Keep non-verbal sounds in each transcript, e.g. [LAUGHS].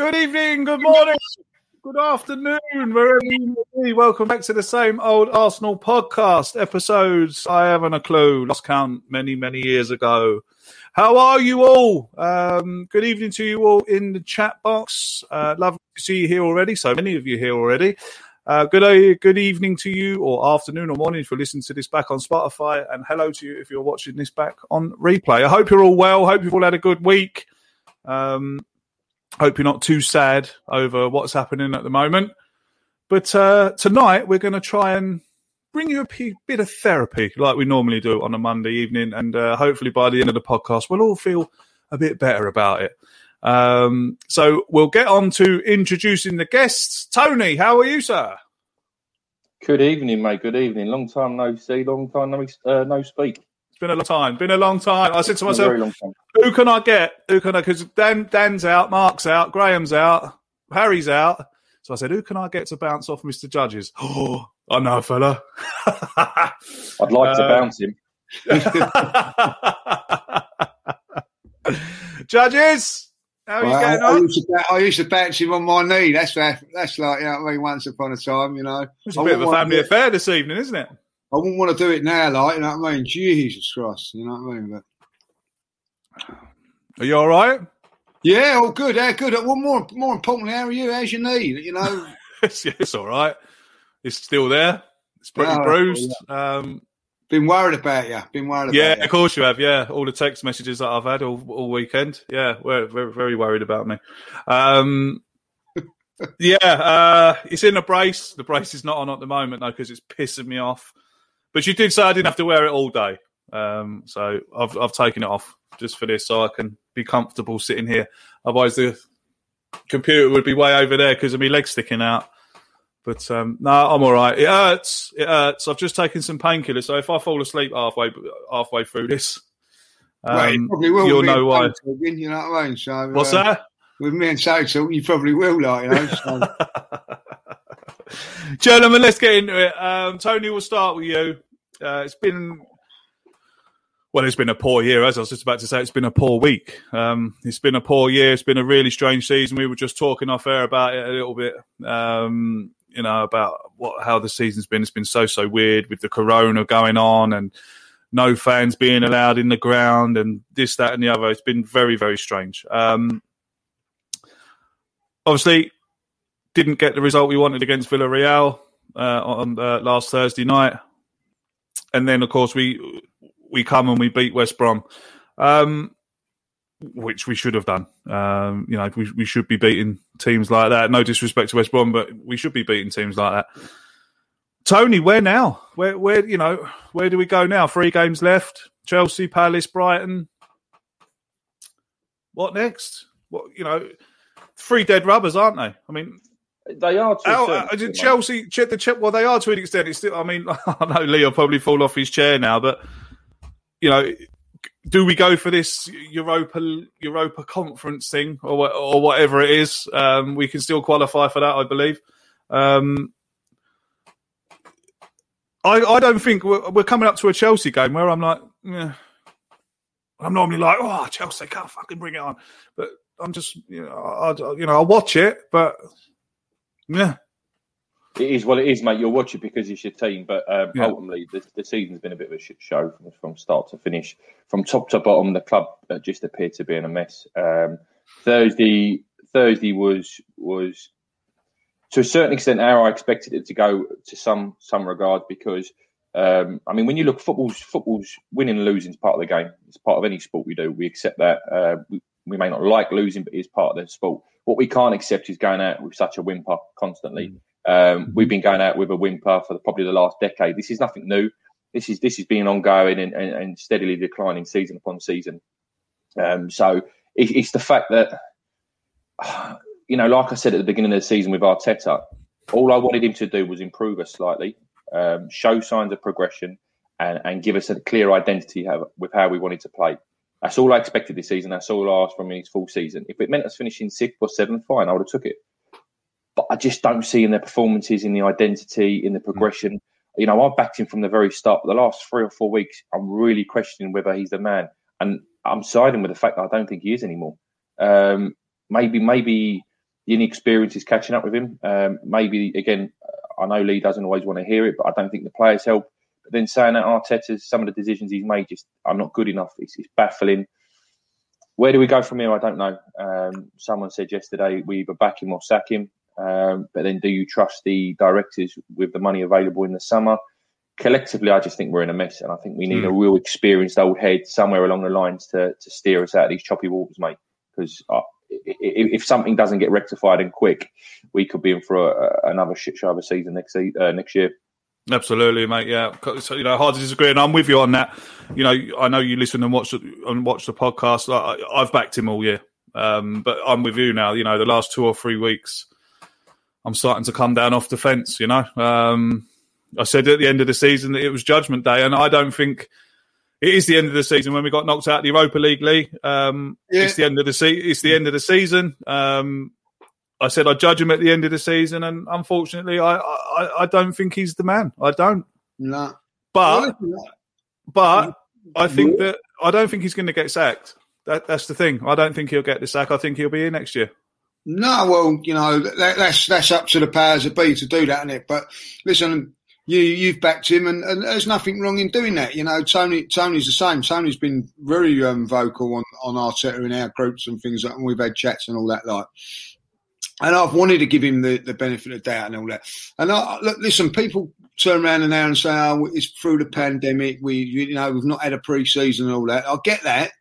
Good evening, good morning, good afternoon, wherever you may be. Welcome back to the same old Arsenal podcast episodes. I haven't a clue. Lost count many, many years ago. How are you all? Um, good evening to you all in the chat box. Uh, lovely to see you here already. So many of you here already. Uh, good uh, good evening to you, or afternoon or morning if you're listening to this back on Spotify, and hello to you if you're watching this back on replay. I hope you're all well. Hope you've all had a good week. Um, hope you're not too sad over what's happening at the moment. But uh, tonight we're going to try and bring you a p- bit of therapy, like we normally do on a Monday evening, and uh, hopefully by the end of the podcast we'll all feel a bit better about it. Um, so we'll get on to introducing the guests. Tony, how are you, sir? Good evening, mate. Good evening. Long time no see. Long time no uh, no speak. It's been a long time. Been a long time. I said to Been a very myself, who can I get? Who can I? Because Dan, Dan's out, Mark's out, Graham's out, Harry's out. So I said, who can I get to bounce off Mr. Judges? Oh, [GASPS] I know, fella. [LAUGHS] I'd like to Uh, bounce him. [LAUGHS] Judges, how are you Well, getting I, I on? used to, I used to bounce him on my knee. That's that's like you know I mean. Once upon a time, you know. It's I a bit of a family to affair this evening, isn't it? I wouldn't want to do it now, like you know what I mean. Jesus Christ, you know what I mean. But Are you all right? yeah, all good. How good? Well, more more importantly, how are you? How's your knee? You know, [LAUGHS] it's, it's all right. It's still there. It's pretty Oh, bruised. Um, been worried about you. Been worried yeah, you. of course you have. Yeah, all the text messages that I've had all, all weekend. Yeah, we're very, very worried about me. Um, [LAUGHS] yeah, uh, it's in a brace. The brace is not on at the moment though because it's pissing me off. But you did say I didn't have to wear it all day, um, so I've I've taken it off just for this, so I can be comfortable sitting here. Otherwise, the computer would be way over there because of my legs sticking out. But um, no, I'm all right. It hurts. It hurts. I've just taken some painkillers, so if I fall asleep halfway halfway through this, um, well, you probably will. you'll know why. Talking, you know what I mean? So What's uh, that? With me and so you probably will, like you know. So. [LAUGHS] Gentlemen, let's get into it. Um, Tony, we'll start with you. Uh, it's been, well, it's been a poor year, as I was just about to say. It's been a poor week. Um, it's been a poor year. It's been a really strange season. We were just talking off air about it a little bit. Um, you know about what how the season's been. It's been so so weird with the corona going on and no fans being allowed in the ground and this that and the other. It's been very very strange. Um, obviously, didn't get the result we wanted against Villarreal uh, on uh, last Thursday night, and then of course we we come and we beat West Brom, um, which we should have done. Um, you know, we, we should be beating teams like that. No disrespect to West Brom, but we should be beating teams like that. Tony, where now? Where where you know where do we go now? Three games left: Chelsea, Palace, Brighton. What next? What you know? Three dead rubbers, aren't they? I mean, They are to How, a certain uh, extent. Chelsea, Ch- the Ch- well, they are to an extent. It's still, I mean, [LAUGHS] I know Lee will probably fall off his chair now, but you know, do we go for this Europa Europa Conference thing or or whatever it is? Um, we can still qualify for that, I believe. Um, I I don't think we're, we're coming up to a Chelsea game where I'm like, yeah. I'm normally like, oh, Chelsea can't fucking bring it on, but I'm just, you know, I- you know, I watch it, but yeah. It is what it is, mate. You'll watch it because it's your team, but um, Yeah. ultimately, the, the season's been a bit of a shit show from, from start to finish. From top to bottom, the club uh, just appeared to be in a mess. Um, Thursday, Thursday was was to a certain extent how I expected it to go to some some regard because um, I mean, when you look football's football's winning and losing is part of the game. It's part of any sport we do. We accept that. Uh, we, we may not like losing, but it's part of the sport. What we can't accept is going out with such a whimper constantly. Um, we've been going out with a whimper for the, probably the last decade. This is nothing new. This is this has been ongoing and, and, and steadily declining season upon season. Um, so it, it's the fact that [SIGHS] you know, like I said at the beginning of the season with Arteta, all I wanted him to do was improve us slightly, um, show signs of progression, and, and give us a clear identity with how we wanted to play. That's all I expected this season. That's all I asked from him his full season. If it meant us finishing sixth or seventh, fine, I would have took it. But I just don't see in their performances, in the identity, in the progression. You know, I've backed him from the very start. The last three or four weeks, I'm really questioning whether he's the man, and I'm siding with the fact that I don't think he is anymore. Um, maybe, maybe the inexperience is catching up with him. Um, maybe again, I know Lee doesn't always want to hear it, but I don't think the players help. But then saying that Arteta's some of the decisions he's made just are not good enough. It's, it's baffling. Where do we go from here? I don't know. Um, someone said yesterday we either back him or sack him. Um, but then, do you trust the directors with the money available in the summer? Collectively, I just think we're in a mess, and I think we need a real experienced old head somewhere along the lines to to steer us out of these choppy waters, mate. Because uh, if something doesn't get rectified and quick, we could be in for a, a, another shit show of a season next uh, next year. Absolutely, mate. Yeah, so, you know, hard to disagree, and I'm with you on that. You know, I know you listen and watch the, and watch the podcast. I, I've backed him all year, um, but I'm with you now. You know, the last two or three weeks, I'm starting to come down off the fence. You know, um, I said at the end of the season that it was Judgment Day, and I don't think it is the end of the season when we got knocked out of the Europa League. League, um, Yeah. it's the end of the se- It's the end of the season. Um, I said I'd judge him at the end of the season, and unfortunately, I I, I don't think he's the man. I don't. No. But but I think that I don't think he's going to get sacked. That, that's the thing. I don't think he'll get the sack. I think he'll be here next year. No, well, you know that, that's that's up to the powers that be to do that, isn't it? But listen, you you've backed him, and, and there's nothing wrong in doing that. You know, Tony Tony's the same. Tony's been very um, vocal on on Arteta in our groups and things, and we've had chats and all that. Like, and I've wanted to give him the, the benefit of doubt and all that. And I, look, listen, people turn around and now and say, "Oh, it's through the pandemic. We, you know, we've not had a pre-season and all that." I get that,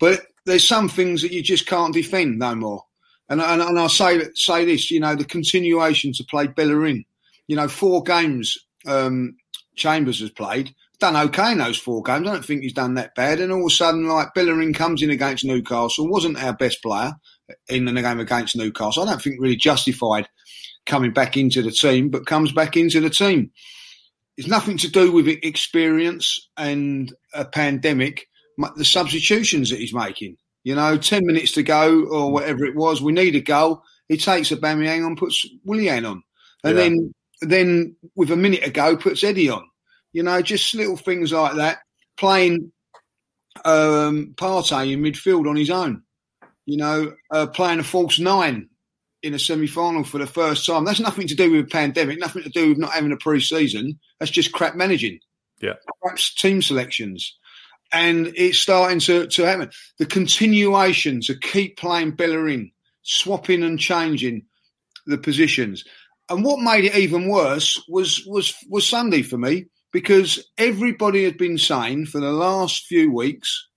but there's some things that you just can't defend no more. And and, and I'll say say this, you know, the continuation to play Bellerin. You know, four games um, Chambers has played. Done okay in those four games. I don't think he's done that bad. And all of a sudden, like Bellerin comes in against Newcastle, wasn't our best player in the game against Newcastle. I don't think really justified coming back into the team, but comes back into the team. It's nothing to do with experience and a pandemic. The substitutions that he's making. You know, ten minutes to go or whatever it was. We need a goal. He takes Aubameyang on, puts Willian on, and Yeah. then then with a minute to go, puts Eddie on. You know, just little things like that. Playing um, Partey in midfield on his own. You know, uh, playing a false nine in a semi-final for the first time. That's nothing to do with a pandemic. Nothing to do with not having a pre-season. That's just crap managing. Yeah. Perhaps team selections. And it's starting to, to happen. The continuation to keep playing Bellerin, swapping and changing the positions. And what made it even worse was was was Sunday for me because everybody had been saying for the last few weeks,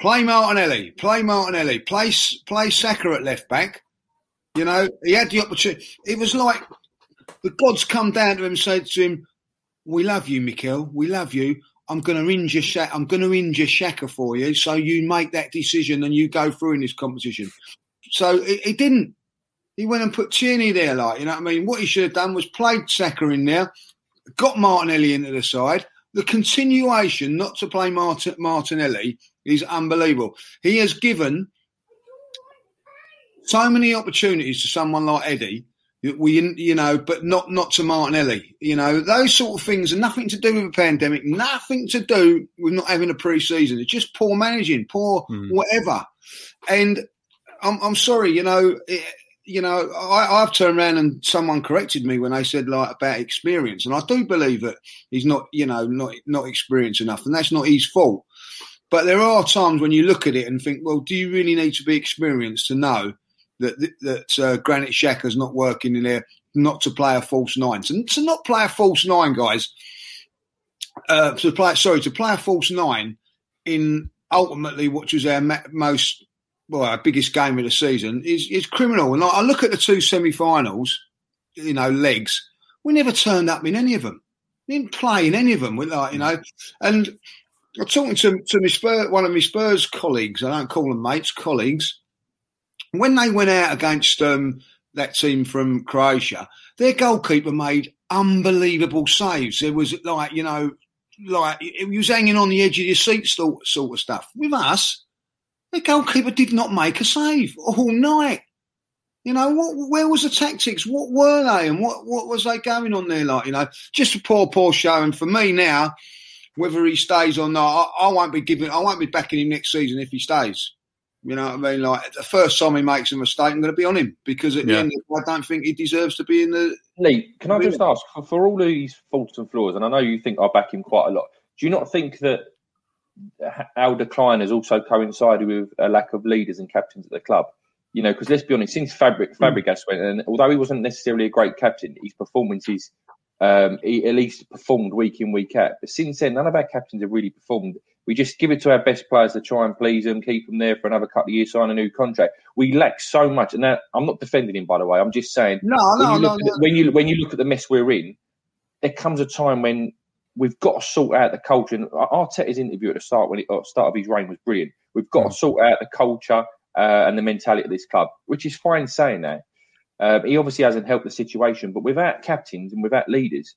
play Martinelli, play Martinelli, play play Saka at left back. You know, he had the opportunity. It was like the gods come down to him and said to him, "We love you, Mikel. We love you. I'm going to injure Xhaka. I'm going to injure Xhaka for you, so you make that decision and you go through in this competition." So he, he didn't. He went and put Tierney there, like, you know what I mean? What he should have done was played Saka in there, got Martinelli into the side. The continuation not to play Martin, Martinelli is unbelievable. He has given so many opportunities to someone like Eddie. We, you know, but not not to Martinelli. You know, those sort of things are nothing to do with a pandemic, nothing to do with not having a pre-season. It's just poor managing, poor mm. whatever. And I'm, I'm sorry, you know, it, you know, I, have turned around and someone corrected me when they said like about experience, and I do believe that he's not, you know, not not experienced enough, and that's not his fault. But there are times when you look at it and think, well, do you really need to be experienced to know that that uh, Granit Xhaka's not working in there, not to play a false nine, to, to not play a false nine, guys, uh, to play sorry to play a false nine in ultimately which was our most well, our biggest game of the season is is criminal. And I look at the two semi-finals, you know, legs. We never turned up in any of them. We didn't play in any of them. We like, you know, and I'm talking to to my Spurs, one of my Spurs colleagues. I don't call them mates, colleagues. When they went out against um, that team from Croatia, their goalkeeper made unbelievable saves. There was like, you know, like it was hanging on the edge of your seat, sort, sort of stuff. With us, the goalkeeper did not make a save all night. You know, what, where was the tactics? What were they? And what, what was they going on there like? You know, just a poor, poor show. And for me now, whether he stays or not, I, I won't be giving, I won't be backing him next season if he stays. You know what I mean? Like the first time he makes a mistake, I'm going to be on him because at yeah. the end, I don't think he deserves to be in the. Lee, can I just ask for, for all these faults and flaws, and I know you think I back him quite a lot. Do you not think that our decline has also coincided with a lack of leaders and captains at the club. You know, because let's be honest, since Fabric hmm. Fabregas went, and although he wasn't necessarily a great captain, his performances um, he at least performed week in week out. But since then, none of our captains have really performed. We just give it to our best players to try and please them, keep them there for another couple of years, sign a new contract. We lack so much, and now, I'm not defending him by the way. I'm just saying, no, no, when no, no. When you when you look at the mess we're in, there comes a time when we've got to sort out the culture. And Arteta's interview at the start, when he, at the start of his reign, was brilliant. We've got mm. to sort out the culture uh, and the mentality of this club, which is fine saying that. Um, he obviously hasn't helped the situation, but without captains and without leaders,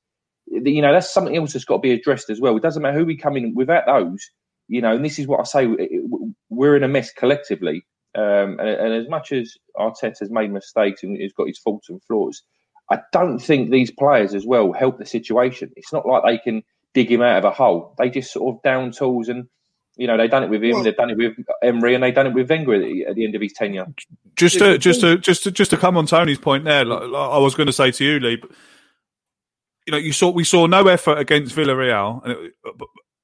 you know that's something else that's got to be addressed as well. It doesn't matter who we come in without those, you know. And this is what I say: we're in a mess collectively. Um, and, and, as much as Arteta has made mistakes and has got his faults and flaws, I don't think these players as well help the situation. It's not like they can dig him out of a hole. They just sort of down tools and you know, they've done it with him, well, they've done it with Emery, and they've done it with Wenger at the, at the end of his tenure. Just to, just to, just to, just to come on Tony's point there, like, like I was going to say to you, Lee, you know, you saw we saw no effort against Villarreal, and it,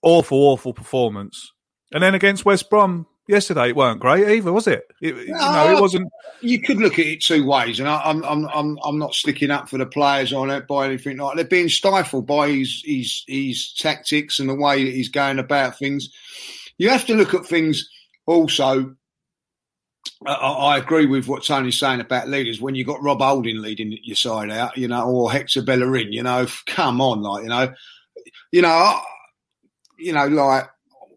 awful, awful performance, and then against West Brom, yesterday it weren't great either, was it? it no, you know, it wasn't. You could look at it two ways, and I, am I'm I'm I'm not sticking up for the players on it by anything like. They're being stifled by his his his tactics and the way that he's going about things. You have to look at things also. I, I agree with what Tony's saying about leaders. When you got Rob Holding leading your side out, you know, or Hector Bellerin, you know, [LAUGHS] come on, like you know, you know, you know, like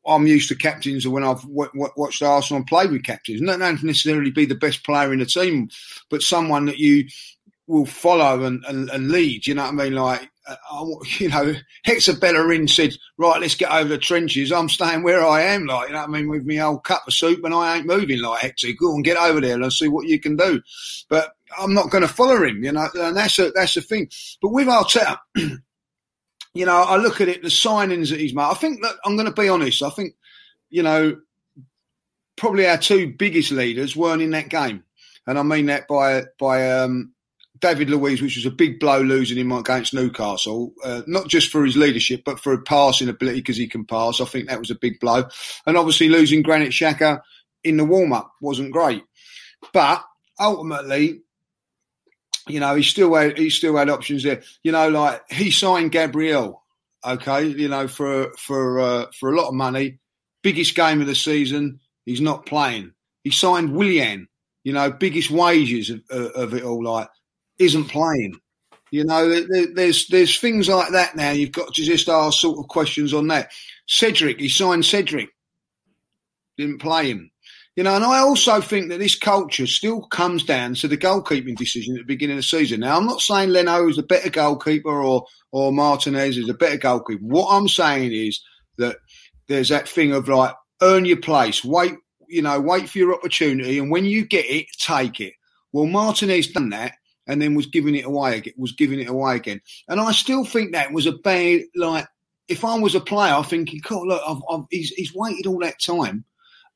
I'm used to captains when I've w- w- watched Arsenal play with captains. Not necessarily be the best player in the team, but someone that you will follow and, and, and lead. You know what I mean? Like, uh, you know, Hector Bellerin said, right, let's get over the trenches. I'm staying where I am. Like, you know what I mean? With me old cup of soup and I ain't moving like Hector. Go and get over there and see what you can do. But I'm not going to follow him, you know, and that's a, that's the thing. But with Arteta, [CLEARS THROAT] you know, I look at it, the signings that he's made. I think that I'm going to be honest. I think, you know, probably our two biggest leaders weren't in that game, and I mean that by by um, David Luiz, which was a big blow losing him against Newcastle, uh, not just for his leadership, but for a passing ability because he can pass. I think that was a big blow, and obviously losing Granit Xhaka in the warm up wasn't great, but ultimately you know, he still had he still had options there. You know, like he signed Gabriel, okay, you know, for for uh, for a lot of money, biggest game of the season. He's not playing. He signed Willian, you know, biggest wages of, of it all, like isn't playing. You know, there's there's things like that now. You've got to just ask sort of questions on that. Cedric, he signed Cedric, didn't play him. You know, and I also think that this culture still comes down to the goalkeeping decision at the beginning of the season. Now, I'm not saying Leno is a better goalkeeper or or Martinez is a better goalkeeper. What I'm saying is that there's that thing of like earn your place, wait, you know, wait for your opportunity, and when you get it, take it. Well, Martinez done that, and then was giving it away again. Was giving it away again, and I still think that was a bad. Like, if I was a player, I'm thinking, God, look, I've, I've, he's, he's waited all that time,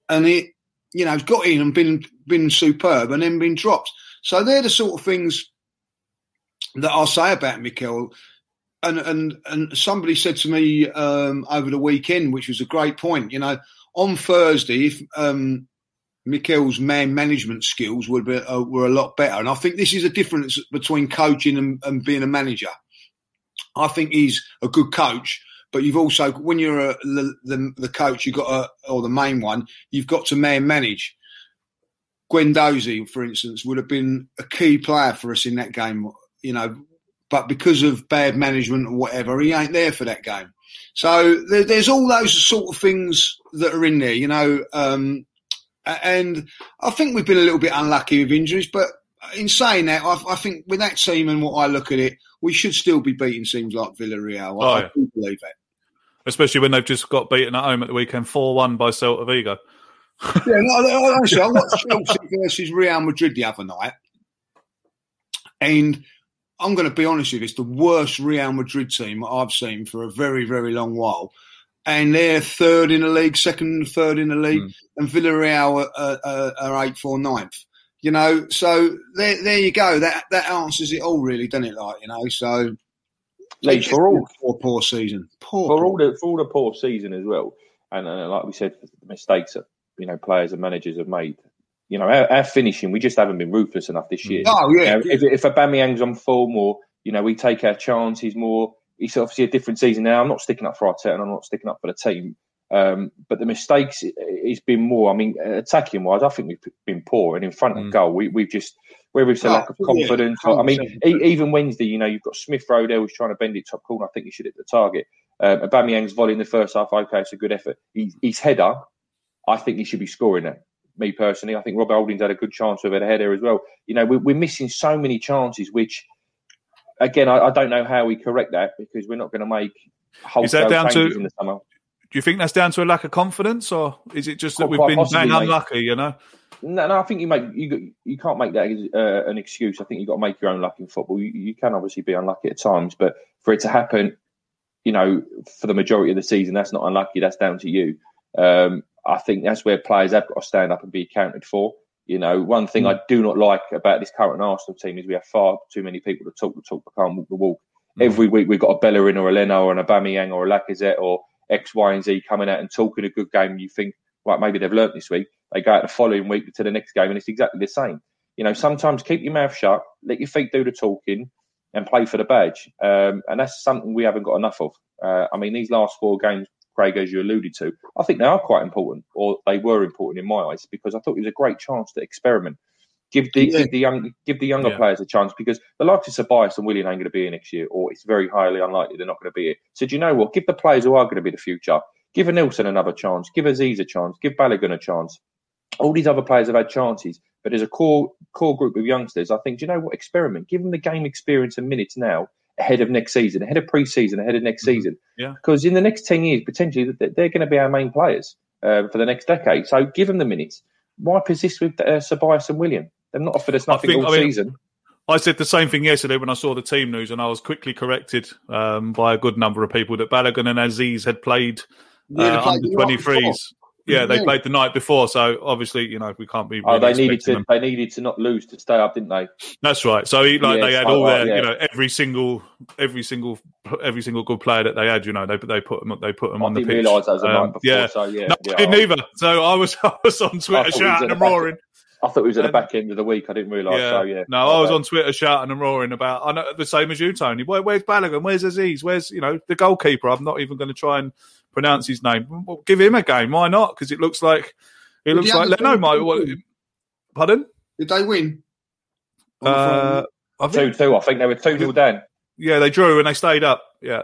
and it, you know, got in and been been superb, and then been dropped. So they're the sort of things that I'll say about Mikel. And and and somebody said to me um, over the weekend, which was a great point. You know, on Thursday, if um, Mikel's man management skills be, uh, were a lot better, and I think this is a difference between coaching and, and being a manager. I think he's a good coach, but you've also when you're a, the, the, coach, you've got a, or the main one, you've got to man manage. Guendouzi, for instance, would have been a key player for us in that game, you know, but because of bad management or whatever, he ain't there for that game. So there, there's all those sort of things that are in there, you know, um, and I think we've been a little bit unlucky with injuries, but in saying that, I, I, think with that team and what I look at it, we should still be beating teams like Villarreal. I, oh, yeah. I do believe that. Especially when they've just got beaten at home at the weekend, 4 1 by Celta Vigo. yeah, no, honestly, I watched [LAUGHS] Chelsea versus Real Madrid the other night, and I'm going to be honest with you, it's the worst Real Madrid team I've seen for a very, very long while. And they're third in the league, second, third in the league, mm. and Villarreal are, are, are eighth or ninth. You know, so there, there you go. That that answers it all, really, doesn't it? Like you know, so like for all poor, poor season, poor for poor. all the for all the poor season as well, and, and like we said, the mistakes that you know players and managers have made. You know, our, our finishing, we just haven't been ruthless enough this year. Oh yeah. You know, if if Aubameyang's on form, or you know, we take our chances more. It's obviously a different season now. I'm not sticking up for Arteta, and I'm not sticking up for the team. Um, but the mistakes, it's been more. I mean, attacking wise, I think we've been poor, and in front of mm. goal, we, we've just where we've a oh, lack of confidence. Yeah, I mean, even Wednesday, you know, you've got Smith Rowe there who's trying to bend it top corner. I think he should hit the target. Um, Aubameyang's volley in the first half. Okay, it's a good effort. He, his header, I think he should be scoring that. Me personally, I think Rob Holding's had a good chance of it a header as well. You know, we, we're missing so many chances, which again, I, I, don't know how we correct that because we're not going to make wholesale changes to, in the summer. Do you think that's down to a lack of confidence, or is it just that we've been unlucky? You know. No, no, I think you make you you can't make that uh, an excuse. I think you've got to make your own luck in football. You, you, can obviously be unlucky at times, but for it to happen, you know, for the majority of the season, that's not unlucky. That's down to you. Um, I think that's where players have got to stand up and be accounted for. You know, one thing mm. I do not like about this current Arsenal team is we have far too many people to talk the talk but can't walk the walk. Mm. Every week we've got a Bellerin or a Leno or an Aubameyang or a Lacazette or X, Y, and Z coming out and talking a good game. You think, right, maybe they've learnt this week. They go out the following week to the next game and it's exactly the same. You know, sometimes keep your mouth shut, let your feet do the talking, and play for the badge. Um, and that's something we haven't got enough of. Uh, I mean, these last four games, Craig, as you alluded to, I think they are quite important, or they were important in my eyes, because I thought it was a great chance to experiment. Give the, yeah. give the young give the younger yeah. players a chance because the likes of Ceballos and Willian ain't going to be here next year, or it's very highly unlikely they're not going to be here. So do you know what? Give the players who are going to be the future Give a Nelson another chance. Give Azeez a chance. Give Balogun a chance. All these other players have had chances, but as a core core group of youngsters, I think, do you know what? Experiment. Give them the game experience and minutes now ahead of next season, ahead of pre-season, ahead of next mm-hmm. season. Yeah. Because in the next 10 years, potentially, they're going to be our main players uh, for the next decade. So give them the minutes. Why persist with uh, Ceballos and Willian? They've not offered us nothing think, all I mean, season. I said the same thing yesterday when I saw the team news, and I was quickly corrected um, by a good number of people that Balogun and Azeez had played uh, under twenty threes. Yeah, they played the night before, so obviously, you know, we can't be. Really oh, they needed to. Them. They needed to not lose to stay up, didn't they? That's right. So, like, yeah, they had all their, yeah. you know, every single, every single, every single good player that they had. You know, they they put them, they put them I on the pitch. Realise that was a um, night before. Yeah, so yeah, no, yeah, I didn't either. So I was, [LAUGHS] I was on Twitter shouting and roaring. I thought it was at the back end of the week. I didn't realise. Yeah. So yeah. No, I was on Twitter shouting and roaring about. I know the same as you, Tony. Where, where's Balogun? Where's Azeez? Where's you know the goalkeeper? I'm not even going to try and pronounce his name. Well, give him a game. Why not? Because it looks like it looks like Leno might. What, pardon? Did they win? Uh, I think, two two. I think they were two nil down. Yeah, they drew and they stayed up. Yeah.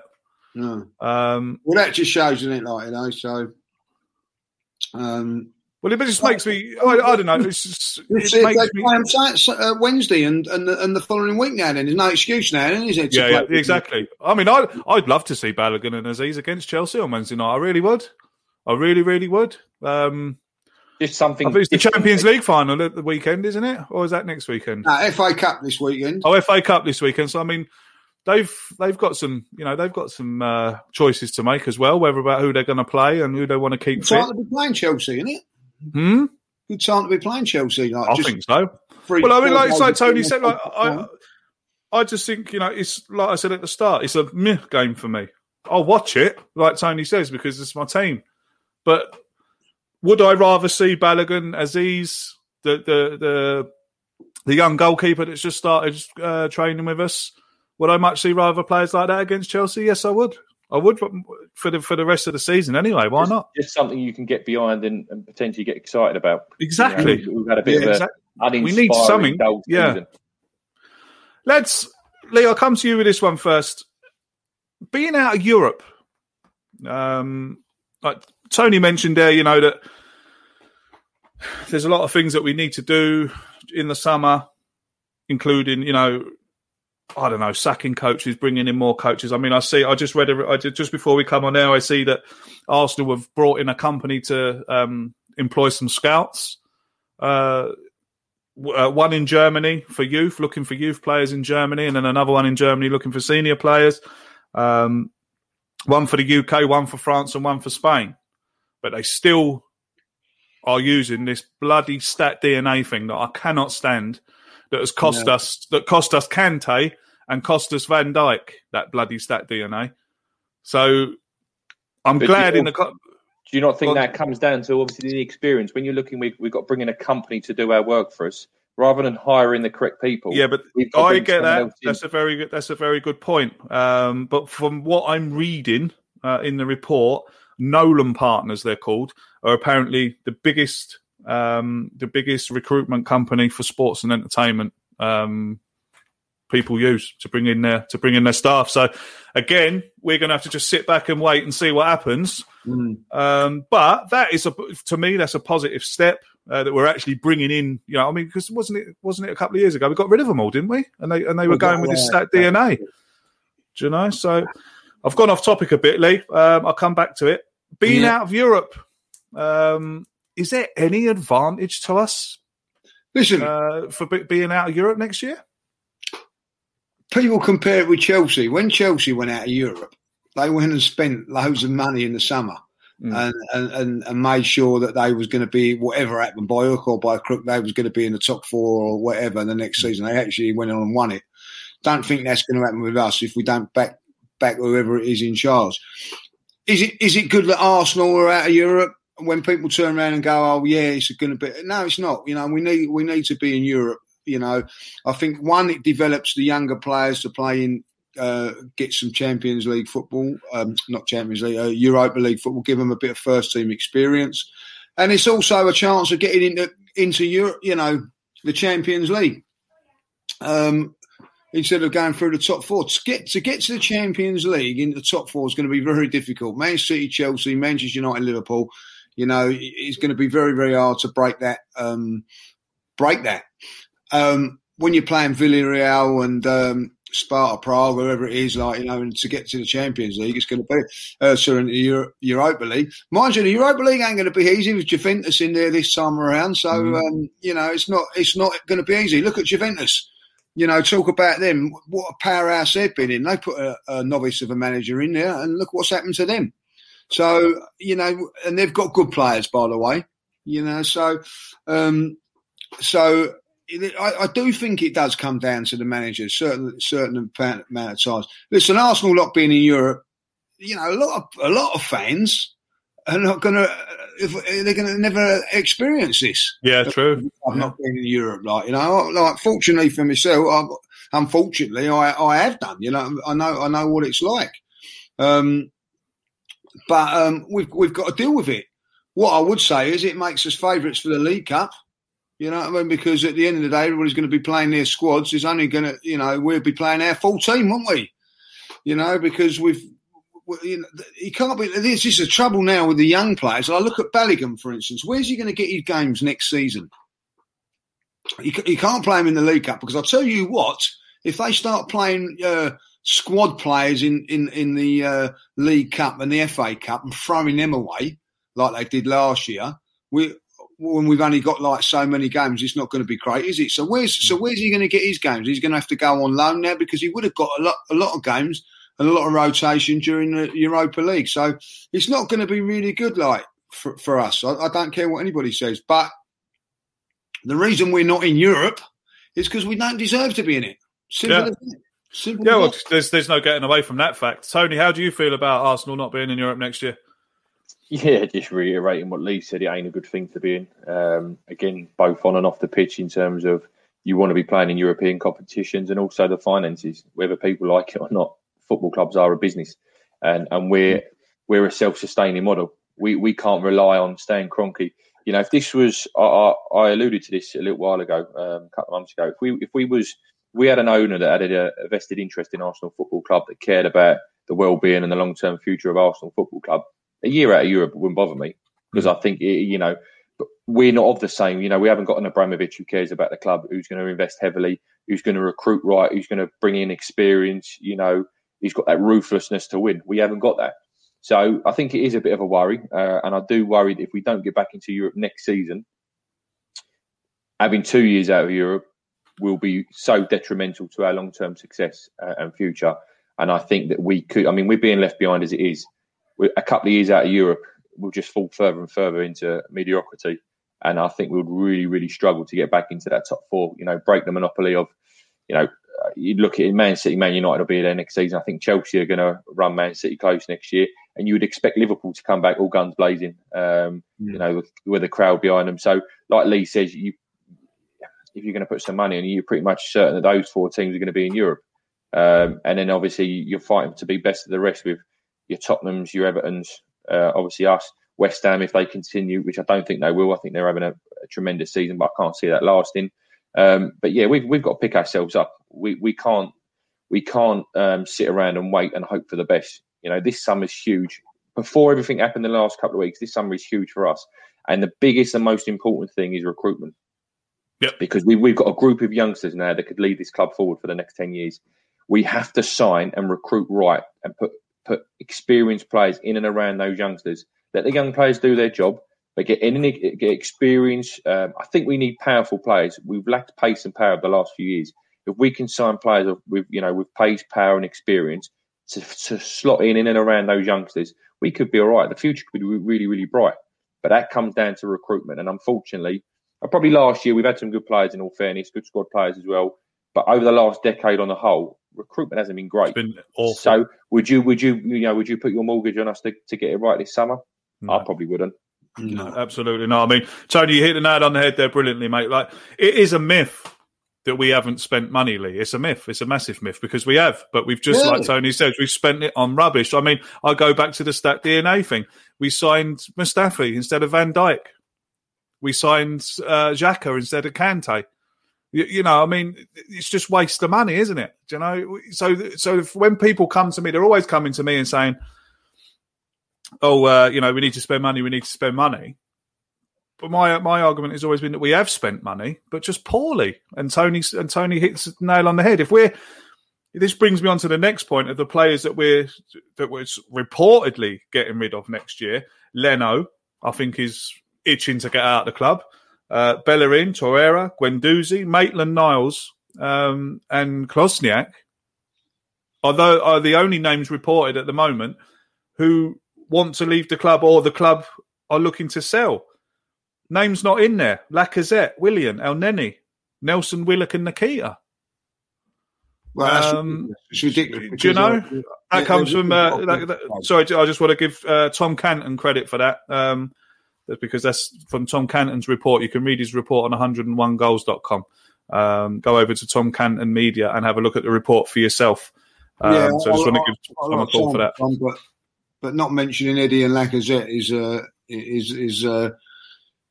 No. Um, well, that just shows, isn't it? Like you know, so. Um, Well, it just makes me. I, I don't know. It's just, it It's, uh, makes me. play uh, Wednesday and, and the, and the following week now. Then there's no excuse now, then, is there? to Yeah, yeah, exactly. I mean, I I'd love to see Balogun and Azeez against Chelsea on Wednesday night. I really would. I really, really would. Um, Just something. I it's the. Champions League final at the weekend, isn't it? Or is that next weekend? No, FA Cup this weekend. Oh, FA Cup this weekend. So I mean, they've they've got some, you know, they've got some uh, choices to make as well, whether about who they're going to play and who they want to keep Good fit. time to be playing Chelsea, isn't it? Hmm? Good time to be playing Chelsea. Like, I just think so. three- Well, I mean, like it's like Tony said. Like I, I just think you know, it's like I said at the start, it's a meh game for me. I'll watch it, like Tony says, because it's my team. But would I rather see Balogun, Azeez, the the the the young goalkeeper that's just started uh, training with us? Would I much see rather players like that against Chelsea? Yes, I would. I would for the for the rest of the season anyway. Why not? Just something you can get behind and, and potentially get excited about. Exactly. You know, we've had a bit Yeah, of exact- a We need something. Yeah. season. Let's, Lee, I'll come to you with this one first. Being out of Europe, um, like Tony mentioned there, you know, that there's a lot of things that we need to do in the summer, including, you know, I don't know, sacking coaches, bringing in more coaches. I mean, I see, I just read, a, I did, just before we come on now, I see that Arsenal have brought in a company to um, employ some scouts. Uh, uh, one in Germany for youth, looking for youth players in Germany, and then another one in Germany looking for senior players. Um, one for the UK, one for France, and one for Spain. But they still are using this bloody stat DNA thing that I cannot stand. That has cost Yeah. us that cost us Kante and cost us Van Dijk. That bloody stat DNA. So I'm But glad in the. Co- Do you not think Well- that comes down to obviously the experience? When you're looking, we, we've got bringing a company to do our work for us rather than hiring the correct people. Yeah, but we've got to I get that. That's a very good. That's a very good point. Um, but from what I'm reading uh, in the report, Nolan Partners, they're called, are apparently the biggest, um, the biggest recruitment company for sports and entertainment. Um, people use to bring in their to bring in their staff. So again, we're going to have to just sit back and wait and see what happens. Um, but that is a to me that's a positive step uh, that we're actually bringing in. You know, I mean, because wasn't it wasn't it a couple of years ago we got rid of them all, didn't we? And they and they were going with this stat DNA. Do you know? So I've gone off topic a bit, Lee. Um, I'll come back to it. Being Yeah. out of Europe, um, is there any advantage to us Listen, uh, for be- being out of Europe next year? people compare it with Chelsea. When Chelsea went out of Europe, they went and spent loads of money in the summer Mm. and, and, and, made sure that they was going to be whatever happened by hook or by crook, they was going to be in the top four or whatever the next season. They actually went on and won it. Don't think that's going to happen with us if we don't back back whoever it is in charge. Is it is it good that Arsenal are out of Europe? When people turn around and go, "Oh yeah, it's going to be," no, it's not. You know, we need we need to be in Europe. You know, I think one it develops the younger players to play in, uh, get some Champions League football, um, not Champions League, uh, Europa League football, give them a bit of first team experience, and it's also a chance of getting into into Europe. You know, the Champions League. Um, instead of going through the top four. To get to get to the Champions League into the top four is going to be very difficult. Man City, Chelsea, Manchester United, Liverpool. You know, it's going to be very, very hard to break that. Um, break that. Um, when you're playing Villarreal and um, Sparta Prague, wherever it is, like you know, and to get to the Champions League, it's going to be uh, sorry, the Euro- Europa League. Mind you, the Europa League ain't going to be easy with Juventus in there this time around. So um, you know, it's not it's not going to be easy. Look at Juventus you know, talk about them. What a powerhouse they've been in. They put a, a novice of a manager in there, and look what's happened to them. So you know, and they've got good players, by the way. You know, so um, so I, I do think it does come down to the manager, certain certain amount of times. Listen, Arsenal not being in Europe, you know, a lot of a lot of fans are not going to. They're going to never experience this. Yeah, true. I've not been in Europe, like you know, like fortunately for myself, I've, unfortunately, I, I have done. You know, I know I know what it's like. Um, but um, we've we've got to deal with it. What I would say is, it makes us favourites for the League Cup. You know I mean? Because at the end of the day, everybody's going to be playing their squads. It's only going to, you know, we'll be playing our full team, won't we? You know, because we've you know, he can't be. This is the trouble now with the young players. I look at Bellingham, for instance. Where's he going to get his games next season? You, he can't play him in the League Cup because I tell you what, if they start playing uh, squad players in in in the uh, League Cup and the FA Cup and throwing them away like they did last year, we when we've only got like so many games, it's not going to be great, is it? So where's so where's he going to get his games? He's going to have to go on loan now because he would have got a lot a lot of games and a lot of rotation during the Europa League. So it's not going to be really good, like for, for us. I, I don't care what anybody says, but the reason we're not in Europe is because we don't deserve to be in it. Simple Yeah. as that. Simple Yeah, well, there's there's no getting away from that fact. Tony, how do you feel about Arsenal not being in Europe next year? Yeah, just reiterating what Lee said, it ain't a good thing to be in. Um, again, both on and off the pitch in terms of you want to be playing in European competitions and also the finances, whether people like it or not. Football clubs are a business, and and we're we're a self-sustaining model. We we can't rely on Stan Kroenke. You know, if this was, I, I, I alluded to this a little while ago, um, a couple of months ago. If we if we was we had an owner that had a, a vested interest in Arsenal Football Club that cared about the well-being and the long-term future of Arsenal Football Club, a year out of Europe wouldn't bother me because I think it, you know we're not of the same. You know, we haven't got an Abramovich who cares about the club, who's going to invest heavily, who's going to recruit right, who's going to bring in experience. You know, he's got that ruthlessness to win. We haven't got that. So I think it is a bit of a worry, uh, and I do worry that if we don't get back into Europe next season, having two years out of Europe will be so detrimental to our long-term success uh, and future. And I think that we could. I mean, we're being left behind as it is. We're a couple of years out of Europe, we'll just fall further and further into mediocrity. And I think we would really, really struggle to get back into that top four. You know, break the monopoly of, you know, you look at it, Man City, Man United will be there next season. I think Chelsea are going to run Man City close next year, and you would expect Liverpool to come back all guns blazing. Um, You know, with, with a crowd behind them. So, like Lee says, you if you're going to put some money in, you're pretty much certain that those four teams are going to be in Europe. Um, and then obviously you're fighting to be best of the rest with your Tottenhams, your Evertons, uh, obviously us, West Ham if they continue, which I don't think they will. I think they're having a, a tremendous season, but I can't see that lasting. Um, but yeah, we've we've got to pick ourselves up. We we can't we can't um, sit around and wait and hope for the best. You know, this summer's huge. Before everything happened the last couple of weeks, this summer is huge for us. And the biggest and most important thing is recruitment. Yep. Because we, we've got a group of youngsters now that could lead this club forward for the next 10 years. We have to sign and recruit right and put, put experienced players in and around those youngsters. Let the young players do their job, but get in and get experience. Um, I think we need powerful players. We've lacked pace and power the last few years. If we can sign players with, you know, with pace, power, and experience to, to slot in in and around those youngsters, we could be all right. The future could be really, really bright. But that comes down to recruitment. And unfortunately, Uh, probably last year we've had some good players in all fairness, good squad players as well. But over the last decade on the whole, recruitment hasn't been great. been awful. So would you would you you know would you put your mortgage on us to, to get it right this summer? No. I probably wouldn't. No, absolutely not. I mean, Tony, you hit the nail on the head there brilliantly, mate. Like, it is a myth that we haven't spent money, Lee. It's a myth. It's a massive myth because we have, but we've just, Yeah. like Tony says, we've spent it on rubbish. I mean, I go back to the stat DNA thing. We signed Mustafi instead of Van Dijk. We signed uh, Xhaka instead of Kante. You, you know, I mean, it's just waste of money, isn't it? Do you know? So, so when people come to me, they're always coming to me and saying, "Oh, uh, you know, we need to spend money. We need to spend money." But my my argument has always been that we have spent money, but just poorly. And Tony and Tony hits the nail on the head. If we're this brings me on to the next point of the players that we're that we're reportedly getting rid of next year. Leno, I think, is itching to get out of the club. Uh, Bellerin, Torreira, Guendouzi, Maitland Niles, um, and Kolasinac although are the only names reported at the moment who want to leave the club or the club are looking to sell. Names not in there: Lacazette, Willian, El Neni, Nelson, Willock, and Nketiah. Well, that's Um, ridiculous. Do you know that yeah, comes from? Uh, that, that- sorry, I just want to give uh, Tom Canton credit for that. Um, that's because that's from Tom Canton's report. You can read his report on 101goals.com. Um, go over to Tom Canton Media and have a look at the report for yourself. Um, Yeah, so I just want to give I Tom a call for that. Tom, but but not mentioning Eddie and Lacazette is uh, is is uh,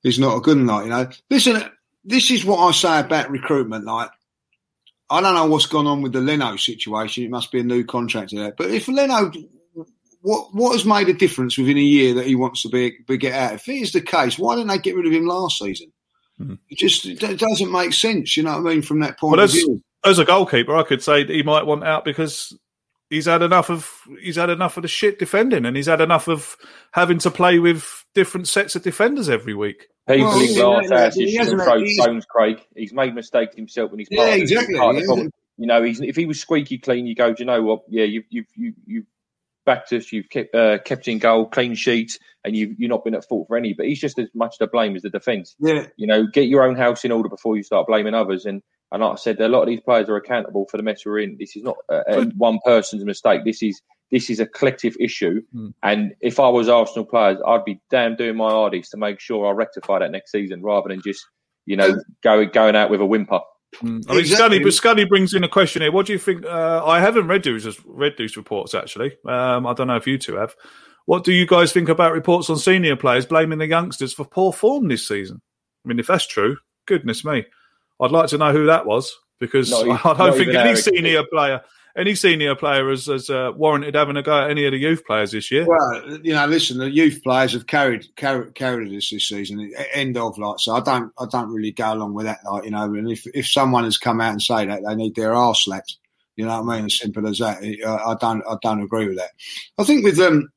is not a good night. You know, listen, this is what I say about recruitment. Like I don't know what's gone on with the Leno situation. It must be a new contract to that. But if Leno what what has made a difference within a year that he wants to be, be get out? If it is the case, why didn't they get rid of him last season? Hmm. It just it doesn't make sense. You know what I mean? From that point Well, of as, view. as a goalkeeper, I could say that he might want out because he's had enough of he's had enough of the shit defending, and he's had enough of having to play with different sets of defenders every week. People Well, in he- glass he houses hasn't- shouldn't throw he's- stones, Craig. He's made mistakes himself when he's Yeah, part of- exactly, part of the problem. You know, he's, if he was squeaky clean, you go, do you know what? Yeah, you've you've you, you've backed us. You've kept uh, kept in goal, clean sheets, and you've you've not been at fault for any. But he's just as much to blame as the defence. Yeah, You know, get your own house in order before you start blaming others. And and like I said, a lot of these players are accountable for the mess we're in. This is not uh, uh, one person's mistake. This is this is a collective issue. And if I was Arsenal players, I'd be damn doing my hardest to make sure I rectify that next season, rather than just you know go, going out with a whimper. I mean, Exactly. Scully, but Scully brings in a question here. What do you think? Uh, I haven't read these read these reports actually. Um, I don't know if you two have. What do you guys think about reports on senior players blaming the youngsters for poor form this season? I mean, if that's true, goodness me, I'd like to know who that was because Not [LAUGHS] I don't think any Eric. senior player, any senior player has, has uh, warranted having a go at any of the youth players this year. Well, you know, listen, the youth players have carried carried, carried us this season. End of like, so I don't I don't really go along with that. Like, you know, and if if someone has come out and say that they need their arse slapped, you know what I mean? As simple as that. I, I don't I don't agree with that. I think with um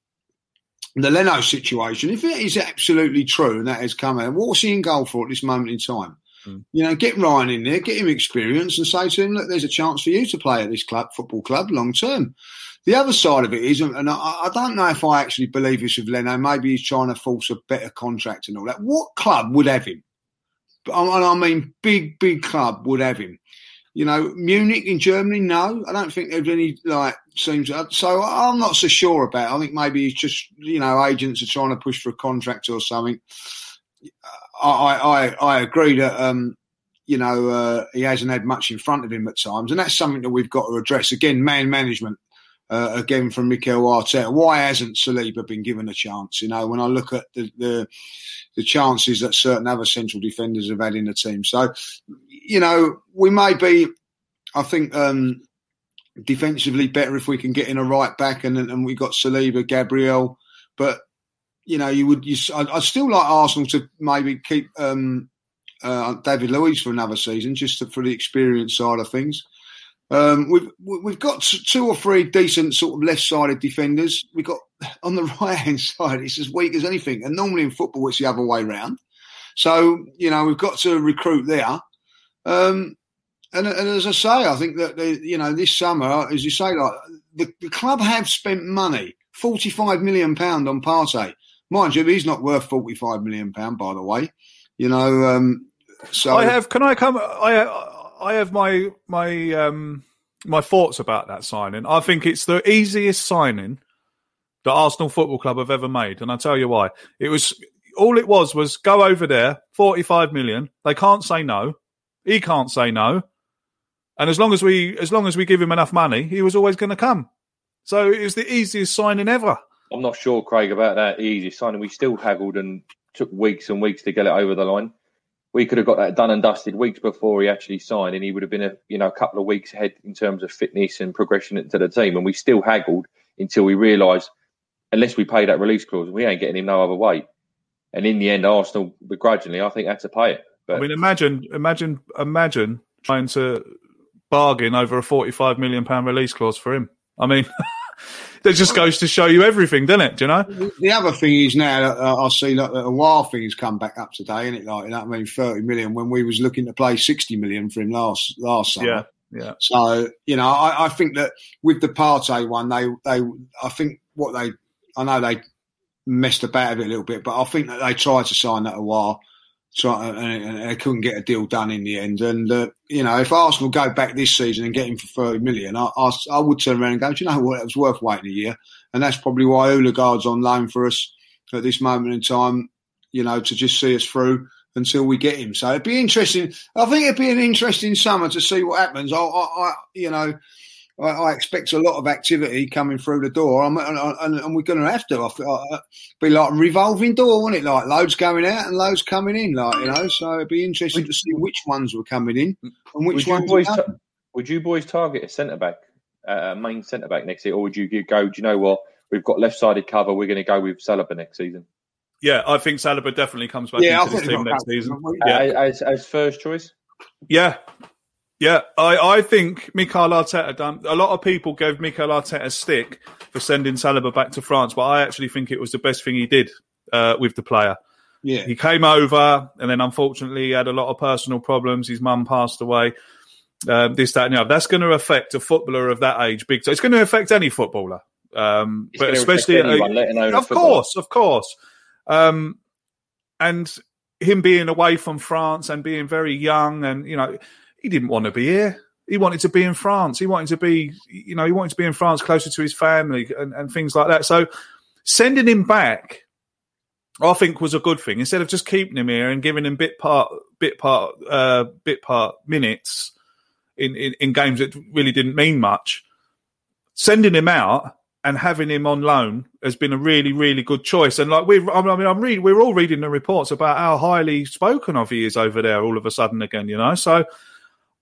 the Leno situation, if it is absolutely true and that has come out, what's he in goal for at this moment in time? Mm. You know, get Ryan in there, get him experience, and say to him, "Look, there's a chance for you to play at this club, football club, long term." The other side of it is, and I, I don't know if I actually believe this with Leno. Maybe he's trying to force a better contract and all that. What club would have him? And I mean, big, big club would have him. You know, Munich in Germany, no, I don't think there's any like seems. Uh, so I'm not so sure about. It. I think maybe he's just you know agents are trying to push for a contract or something. I I, I agree that um, you know uh, he hasn't had much in front of him at times, and that's something that we've got to address. Again, man management. Uh, again from Mikel Arteta, why hasn't Saliba been given a chance? You know, when I look at the, the the chances that certain other central defenders have had in the team, so you know we may be, I think, um, defensively better if we can get in a right back, and and we got Saliba, Gabriel, but you know, you would. You, I'd still like Arsenal to maybe keep um, uh, David Luiz for another season, just to, for the experience side of things. Um, we've we've got two or three decent sort of left-sided defenders. We've got [LAUGHS] on the right-hand [LAUGHS] side, it's as weak as anything. And normally in football, it's the other way round. So you know, we've got to recruit there. Um, and, and as I say, I think that you know this summer, as you say, like the, the club have spent money, forty-five million pound on Partey. Mind you, he's not worth forty-five million pound, by the way. You know, um, so I have. Can I come? I I have my my um my thoughts about that signing. I think it's the easiest signing that Arsenal Football Club have ever made, and I'll tell you why. It was all it was was go over there, forty five million. They can't say no. He can't say no. And as long as we as long as we give him enough money, he was always going to come. So it was the easiest signing ever. I'm not sure, Craig, about that easy signing. We still haggled and took weeks and weeks to get it over the line. We could have got that done and dusted weeks before he actually signed, and he would have been a you know a couple of weeks ahead in terms of fitness and progression into the team. And we still haggled until we realised, unless we pay that release clause, we ain't getting him no other way. And in the end, Arsenal begrudgingly, I think, had to pay it. But I mean, imagine, imagine, imagine trying to bargain over a forty-five million pound release clause for him. I mean, [LAUGHS] that just goes to show you everything, doesn't it? Do you know? The other thing is now that uh, I see that the Aouar thing has come back up today, isn't it? Like, you know what I mean, thirty million when we was looking to play sixty million for him last last summer. Yeah, yeah. So you know, I, I think that with the Partey one, they they I think what they I know they messed about a bit a little bit, but I think that they tried to sign that a while. Try, and, and they couldn't get a deal done in the end. And uh, you know, if Arsenal go back this season and get him for thirty million, I, I, I would turn around and go, you know what? It was worth waiting a year, and that's probably why Odegaard's on loan for us at this moment in time. You know, to just see us through until we get him. So it'd be interesting. I think it'd be an interesting summer to see what happens. I, I, I you know. I, I expect a lot of activity coming through the door, and, and, and we're going to have to. I, I, be like a revolving door, wouldn't it? Like loads going out and loads coming in, like you know. So it'd be interesting to see which ones were coming in and which would you ones. boys, ta- would you boys target a centre back, uh, a main centre back next year, or would you go? Do you know what? we've got left-sided cover. We're going to go with Saliba next season. Yeah, I think Saliba definitely comes back Yeah, into this team next season. that. Yeah, Uh, as, as first choice. yeah, yeah. I, I think Mikel Arteta done. A lot of people gave Mikel Arteta a stick for sending Saliba back to France, but I actually think it was the best thing he did uh, with the player. Yeah. He came over, and then unfortunately he had a lot of personal problems. His mum passed away. Um, this, that, and the other. That's going to affect a footballer of that age big time. It's going to affect any footballer, um, but especially anyone, let alone a of course, of course. Um, and him being away from France and being very young, and you know, he didn't want to be here. He wanted to be in France. He wanted to be, you know, he wanted to be in France closer to his family and, and things like that. So sending him back, I think was a good thing. Instead of just keeping him here and giving him bit part, bit part, uh, bit part minutes in, in, in games that really didn't mean much, sending him out and having him on loan has been a really, really good choice. And like we've, I mean, I'm reading, we're all reading the reports about how highly spoken of he is over there all of a sudden again, you know. So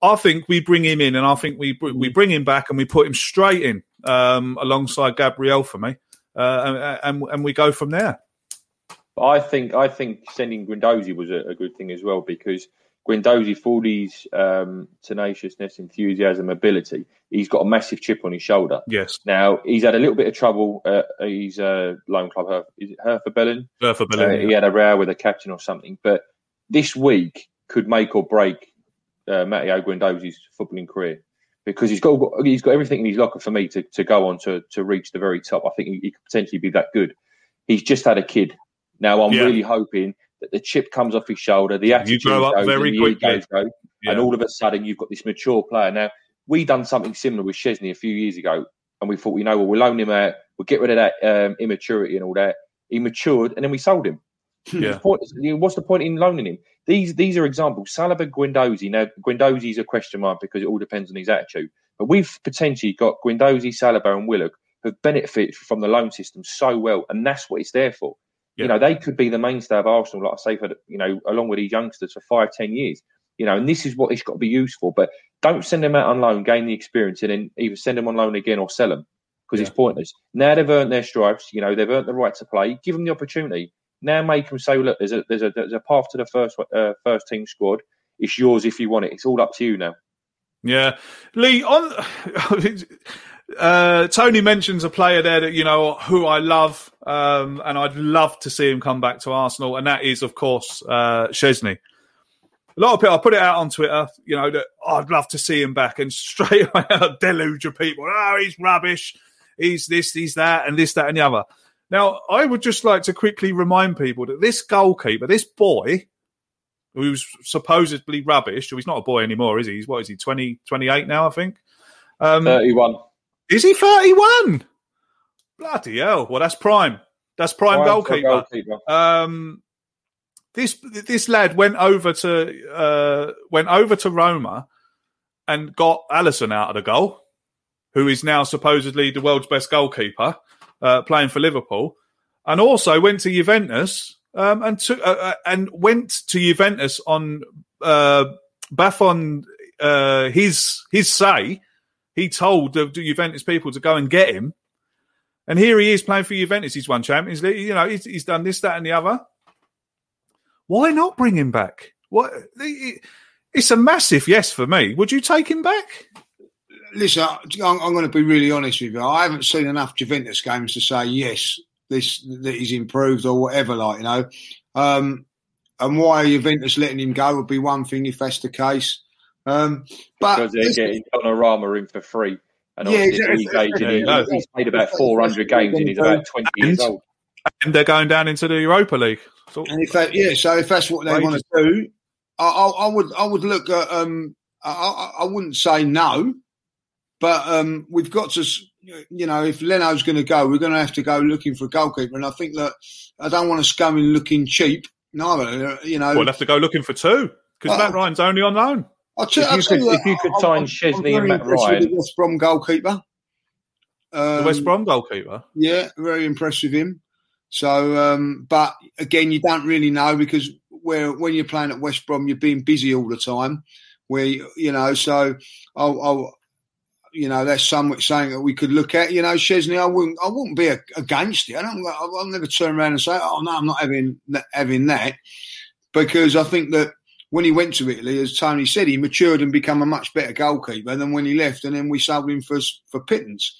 I think we bring him in, and I think we br- we bring him back, and we put him straight in um, alongside Gabriel for me, uh, and, and we go from there. I think I think sending Guendouzi was a, a good thing as well because Guendouzi, for his um, tenaciousness, enthusiasm, ability, he's got a massive chip on his shoulder. Yes, Now he's had a little bit of trouble. Uh, he's uh, loan club. Herf, is it Hertha Berlin? Bertha Uh, Berlin, he had a row with a captain or something. But this week could make or break uh, Matteo Guendouzi's footballing career because he's got he's got everything in his locker for me to, to go on to to reach the very top. I think he, he could potentially be that good. He's just had a kid. Now I'm Yeah. really hoping that the chip comes off his shoulder, the attitude grow up goes, very quickly. go, Yeah. and all of a sudden you've got this mature player. Now we done something similar with Szczesny a few years ago, and we thought, you know, well, we'll loan him out, we'll get rid of that um, immaturity and all that. He matured, and then we sold him. Yeah. The point- you know, what's the point in loaning him? These these are examples. Saliba, Guendouzi. Now Guendouzi's a question mark because it all depends on his attitude. But we've potentially got Guendouzi, Saliba, and Willock who've benefited from the loan system so well, and that's what it's there for. Yeah. You know, they could be the mainstay of Arsenal, like I say, for you know, along with these youngsters for five, ten years. You know, and this is what it's got to be used for. But don't send them out on loan, gain the experience, and then either send them on loan again or sell them because it's pointless. Now they've earned their stripes. You know, they've earned the right to play. Give them the opportunity. Now make them say, look, there's a there's a there's a path to the first uh, first team squad. It's yours if you want it. It's all up to you now. Yeah, Lee. On [LAUGHS] uh, Tony mentions a player there that you know who I love, um, and I'd love to see him come back to Arsenal, and that is, of course, uh, Szczesny. A lot of people, I put it out on Twitter, you know, that oh, I'd love to see him back, and [LAUGHS] straight away a deluge of people. Oh, he's rubbish. He's this, he's that, and this, that, and the other. Now, I would just like to quickly remind people that this goalkeeper, this boy, who's supposedly rubbish, he's not a boy anymore, is he? He's what is he, 20, 28 now, I think? Um, Thirty-one. is he 31? Bloody hell. Well, that's prime. That's prime, Prime goalkeeper. goalkeeper. Um, this this lad went over to uh, went over to Roma and got Alisson out of the goal, who is now supposedly the world's best goalkeeper, uh, playing for Liverpool, and also went to Juventus um, and took uh, uh, and went to Juventus on uh, Buffon uh, his his say. He told the, Juventus people to go and get him, and here he is playing for Juventus. He's won Champions League. You know, he's, he's done this, that, and the other. Why not bring him back? What? It's a massive yes for me. Would you take him back? Listen, I'm, I'm going to be really honest with you. I haven't seen enough Juventus games to say yes, this that he's improved or whatever. Like you know, um, and why Juventus letting him go would be one thing if that's the case. Um, but because they're getting Donnarumma in for free. And Yeah, exactly. he's aging. There you go. He's, he's played about 400 games and he's about 20 years old. And they're going down into the Europa League. So, And if that, yeah, so if that's what they want to do, I, I, I would, I would look at, um, I, I, I wouldn't say no, but um, we've got to, you know, if Leno's going to go, we're going to have to go looking for a goalkeeper. And I think that I don't want to come in looking cheap, neither. You know, we'll have to go looking for two because Well- Matt Ryan's only on loan. I'll tell, If I'll you could- you if you could I'm- sign Szczesny and Matt Ryan- the West Brom goalkeeper. The Um, West Brom goalkeeper. Yeah, very impressed with him. So, um, but again, you don't really know because where when you're playing at West Brom, you're being busy all the time. Where you you know, so I'll, I'll you know, that's something saying that we could look at. You know, Szczesny, I wouldn't, I wouldn't be against it. I don't, I'll never turn around and say, oh no, I'm not having having that, because I think that when he went to Italy, as Tony said, he matured and become a much better goalkeeper than when he left, and then we sold him for for pittance.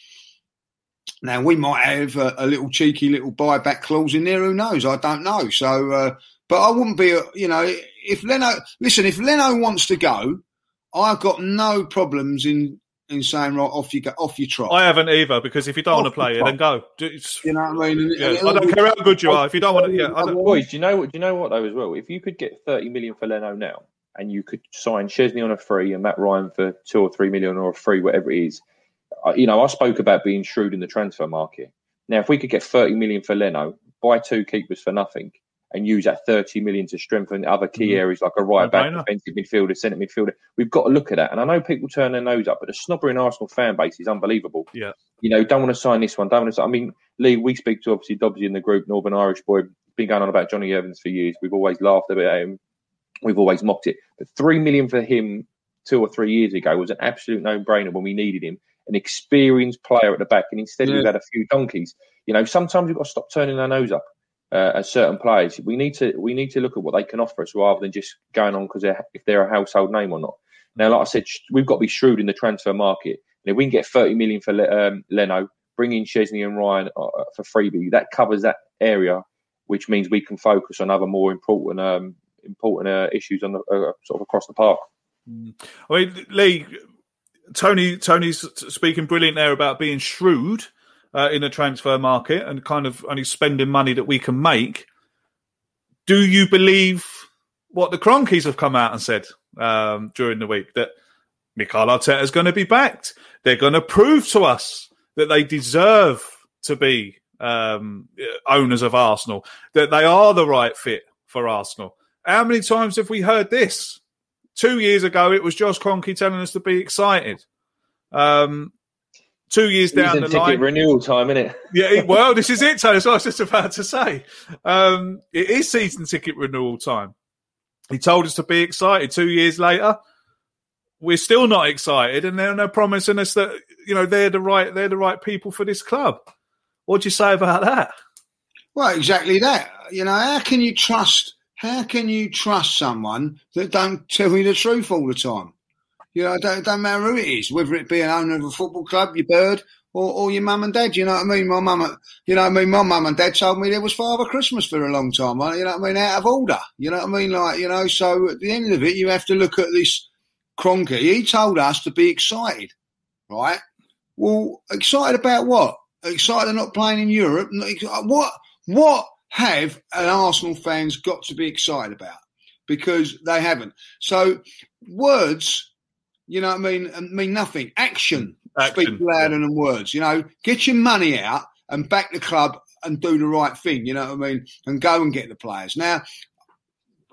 Now we might have a, a little cheeky little buyback clause in there. Who knows? I don't know. So, uh, but I wouldn't be, you know, if Leno. Listen, if Leno wants to go, I've got no problems in in saying right off you go off you trot. I haven't either because if you don't off want to play it, then go. It's, you know what I mean? Yeah, I don't care how good you are. If you don't want to, yeah. Boys, do you know what? Do you know what though as well? If you could get thirty million for Leno now, and you could sign Szczesny on a free and Matt Ryan for two or three million or a free, whatever it is. You know, I spoke about being shrewd in the transfer market. Now, if we could get thirty million for Leno, buy two keepers for nothing, and use that 30 million to strengthen other key mm-hmm. areas like a right back, defensive midfielder, centre midfielder. We've got to look at that. And I know people turn their nose up, but the snobbering Arsenal fan base is unbelievable. Yeah. You know, don't want to sign this one, don't want to sign. I mean, Lee, we speak to obviously Dobbsy in the group, Northern Irish boy, been going on about Jonny Evans for years. We've always laughed about him. We've always mocked it. But three million for him two or three years ago was an absolute no brainer when we needed him. An experienced player at the back, and instead yeah. we've had a few donkeys. You know, sometimes we've got to stop turning our nose up uh, as certain players. We need to we need to look at what they can offer us rather than just going on because they're, if they're a household name or not. Now, like I said, we've got to be shrewd in the transfer market. And if we can get 30 million for um, Leno, bring in Szczesny and Ryan uh, uh, for freebie, that covers that area, which means we can focus on other more important um, important uh, issues on the uh, sort of across the park. Mm. I mean, Lee, Tony, Tony's speaking brilliant there about being shrewd uh, in a transfer market and kind of only spending money that we can make. Do you believe what the Kroenkes have come out and said um, during the week that Mikel Arteta is going to be backed? They're going to prove to us that they deserve to be um, owners of Arsenal, that they are the right fit for Arsenal. How many times have we heard this? Two years ago, it was Josh Kroenke telling us to be excited. Um, two years down the line. renewal time, isn't it? yeah, well, [LAUGHS] this is it, Tony. That's what I was just about to say. Um, it is season ticket renewal time. He told us to be excited. Two years later, we're still not excited, and they're, they're promising us that you know they're the right they're the right people for this club. What do you say about that? Well, exactly that. You know, how can you trust? How can you trust someone that don't tell you the truth all the time? You know, it don't, don't matter who it is, whether it be an owner of a football club, your bird, or, or your mum and dad. You know what I mean? My mum, you know what I mean? My mum and dad told me there was Father Christmas for a long time. You know what I mean? Out of order. You know what I mean? Like, you know, so at the end of it, you have to look at this Kroenke. He told us to be excited, right? Well, excited about what? Excited not playing in Europe? Uh, what, what have an Arsenal fans got to be excited about? Because they haven't. So words you know what I mean? I mean nothing. Action, mm. Action. speak louder than words. You know, get your money out and back the club and do the right thing. You know what I mean? And go and get the players. Now,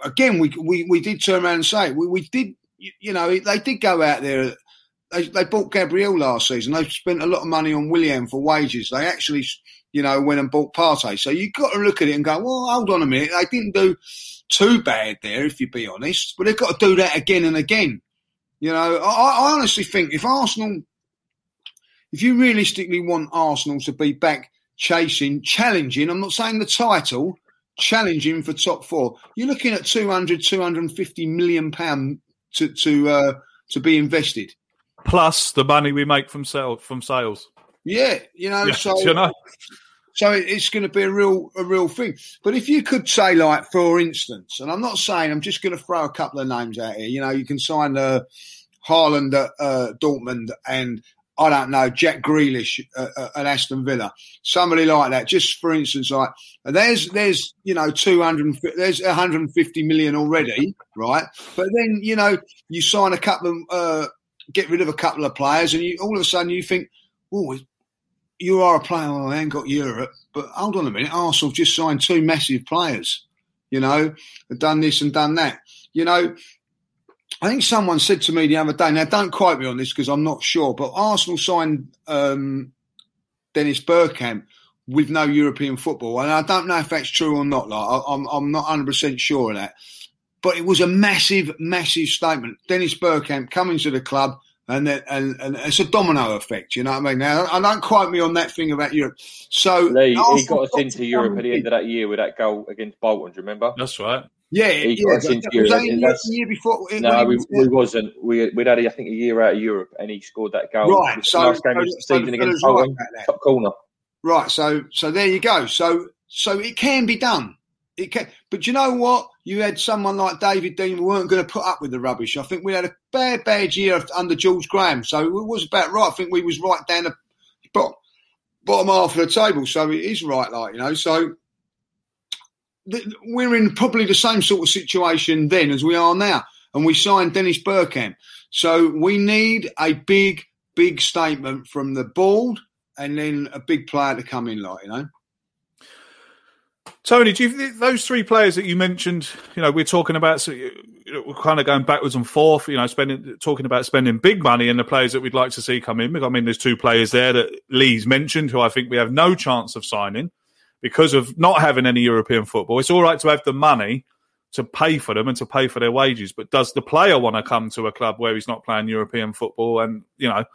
again, we we, we did turn around and say we, we did. You know, they did go out there. They, they bought Gabriel last season. They spent a lot of money on Willian for wages. They actually, you know, went and bought Partey. So you've got to look at it and go, well, hold on a minute. They didn't do too bad there, if you be honest. But they've got to do that again and again. You know, I, I honestly think if Arsenal, if you realistically want Arsenal to be back chasing, challenging, I'm not saying the title, challenging for top four, you're looking at 200, 250 million pound to to uh, to be invested. Plus the money we make from sale from sales. Yeah, you know, yeah, so you know. So it's going to be a real, a real thing. But if you could say, like, for instance, and I'm not saying, I'm just going to throw a couple of names out here. You know, you can sign uh, Haaland at uh, Dortmund and I don't know Jack Grealish at, at, Aston Villa, somebody like that. Just for instance, like there's there's you know 200 there's 150 million already, right? But then you know you sign a couple of uh, get rid of a couple of players, and you all of a sudden you think, oh, you are a player. Well, I ain't got Europe, but hold on a minute. Arsenal just signed two massive players. You know, have done this and done that. You know, I think someone said to me the other day. Now, don't quote me on this because I'm not sure, but Arsenal signed um, Dennis Bergkamp with no European football, and I don't know if that's true or not. Like, I'm I'm not 100 percent sure of that, but it was a massive, massive statement. Dennis Bergkamp coming to the club And, then, and and it's a domino effect, you know what I mean? Now, I don't quote me on that thing about Europe. So Lee, he got us into Europe at the end of that year with that goal against Bolton. Do you remember? That's right. Yeah, He yeah. got us but into was that Europe. a year, That's- the year before? No, we, was, we wasn't. We we'd had, I think, a year out of Europe, and he scored that goal. Right, so- last game of so- the so the season against fella's right Bolton, top corner. Right, so so there you go. So so it can be done. It can, but you know what? You had someone like David Dean who weren't going to put up with the rubbish. I think we had a bad, bad year under George Graham, so it was about right. I think we was right down the bottom, bottom half of the table, so it is right, like you know. So we're in probably the same sort of situation then as we are now, and we signed Dennis Bergkamp. So we need a big, big statement from the board, and then a big player to come in, like you know. Tony, do you think those three players that you mentioned? You know, we're talking about. So, you know, we're kind of going backwards and forth. You know, spending talking about spending big money and the players that we'd like to see come in. I mean, there's two players there that Lee's mentioned who I think we have no chance of signing because of not having any European football. It's all right to have the money to pay for them and to pay for their wages, but does the player want to come to a club where he's not playing European football? And you know,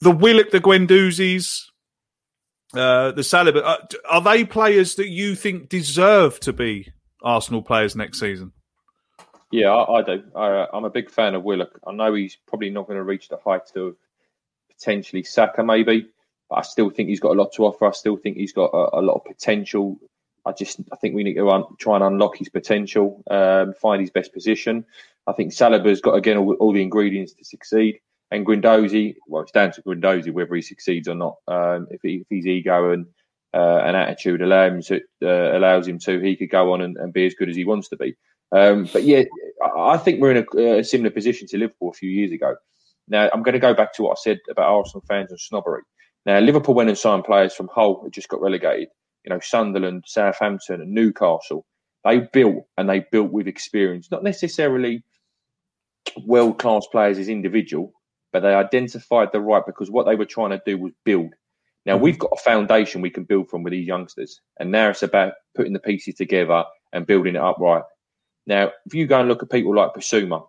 the Willock, the Guendouzis, uh, the Saliba, uh, are they players that you think deserve to be Arsenal players next season? Yeah, I, I do. I, I'm a big fan of Willock. I know he's probably not going to reach the heights of potentially Saka, maybe, but I still think he's got a lot to offer. I still think he's got a, a lot of potential. I just, I think we need to un, try and unlock his potential, um, find his best position. I think Saliba's got again all, all the ingredients to succeed. And Guendouzi, well, it's down to Guendouzi whether he succeeds or not. Um, if, he, if his ego and uh, an attitude allows him to, uh, allows him to, he could go on and, and be as good as he wants to be. Um, but yeah, I I think we're in a, a similar position to Liverpool a few years ago. Now, I'm going to go back to what I said about Arsenal fans and snobbery. Now, Liverpool went and signed players from Hull who just got relegated. You know, Sunderland, Southampton, and Newcastle. They built and they built with experience, not necessarily world class players as individual, but they identified the right because what they were trying to do was build. Now mm-hmm. we've got a foundation we can build from with these youngsters, and now it's about putting the pieces together and building it up right. Now, if you go and look at people like Bissouma,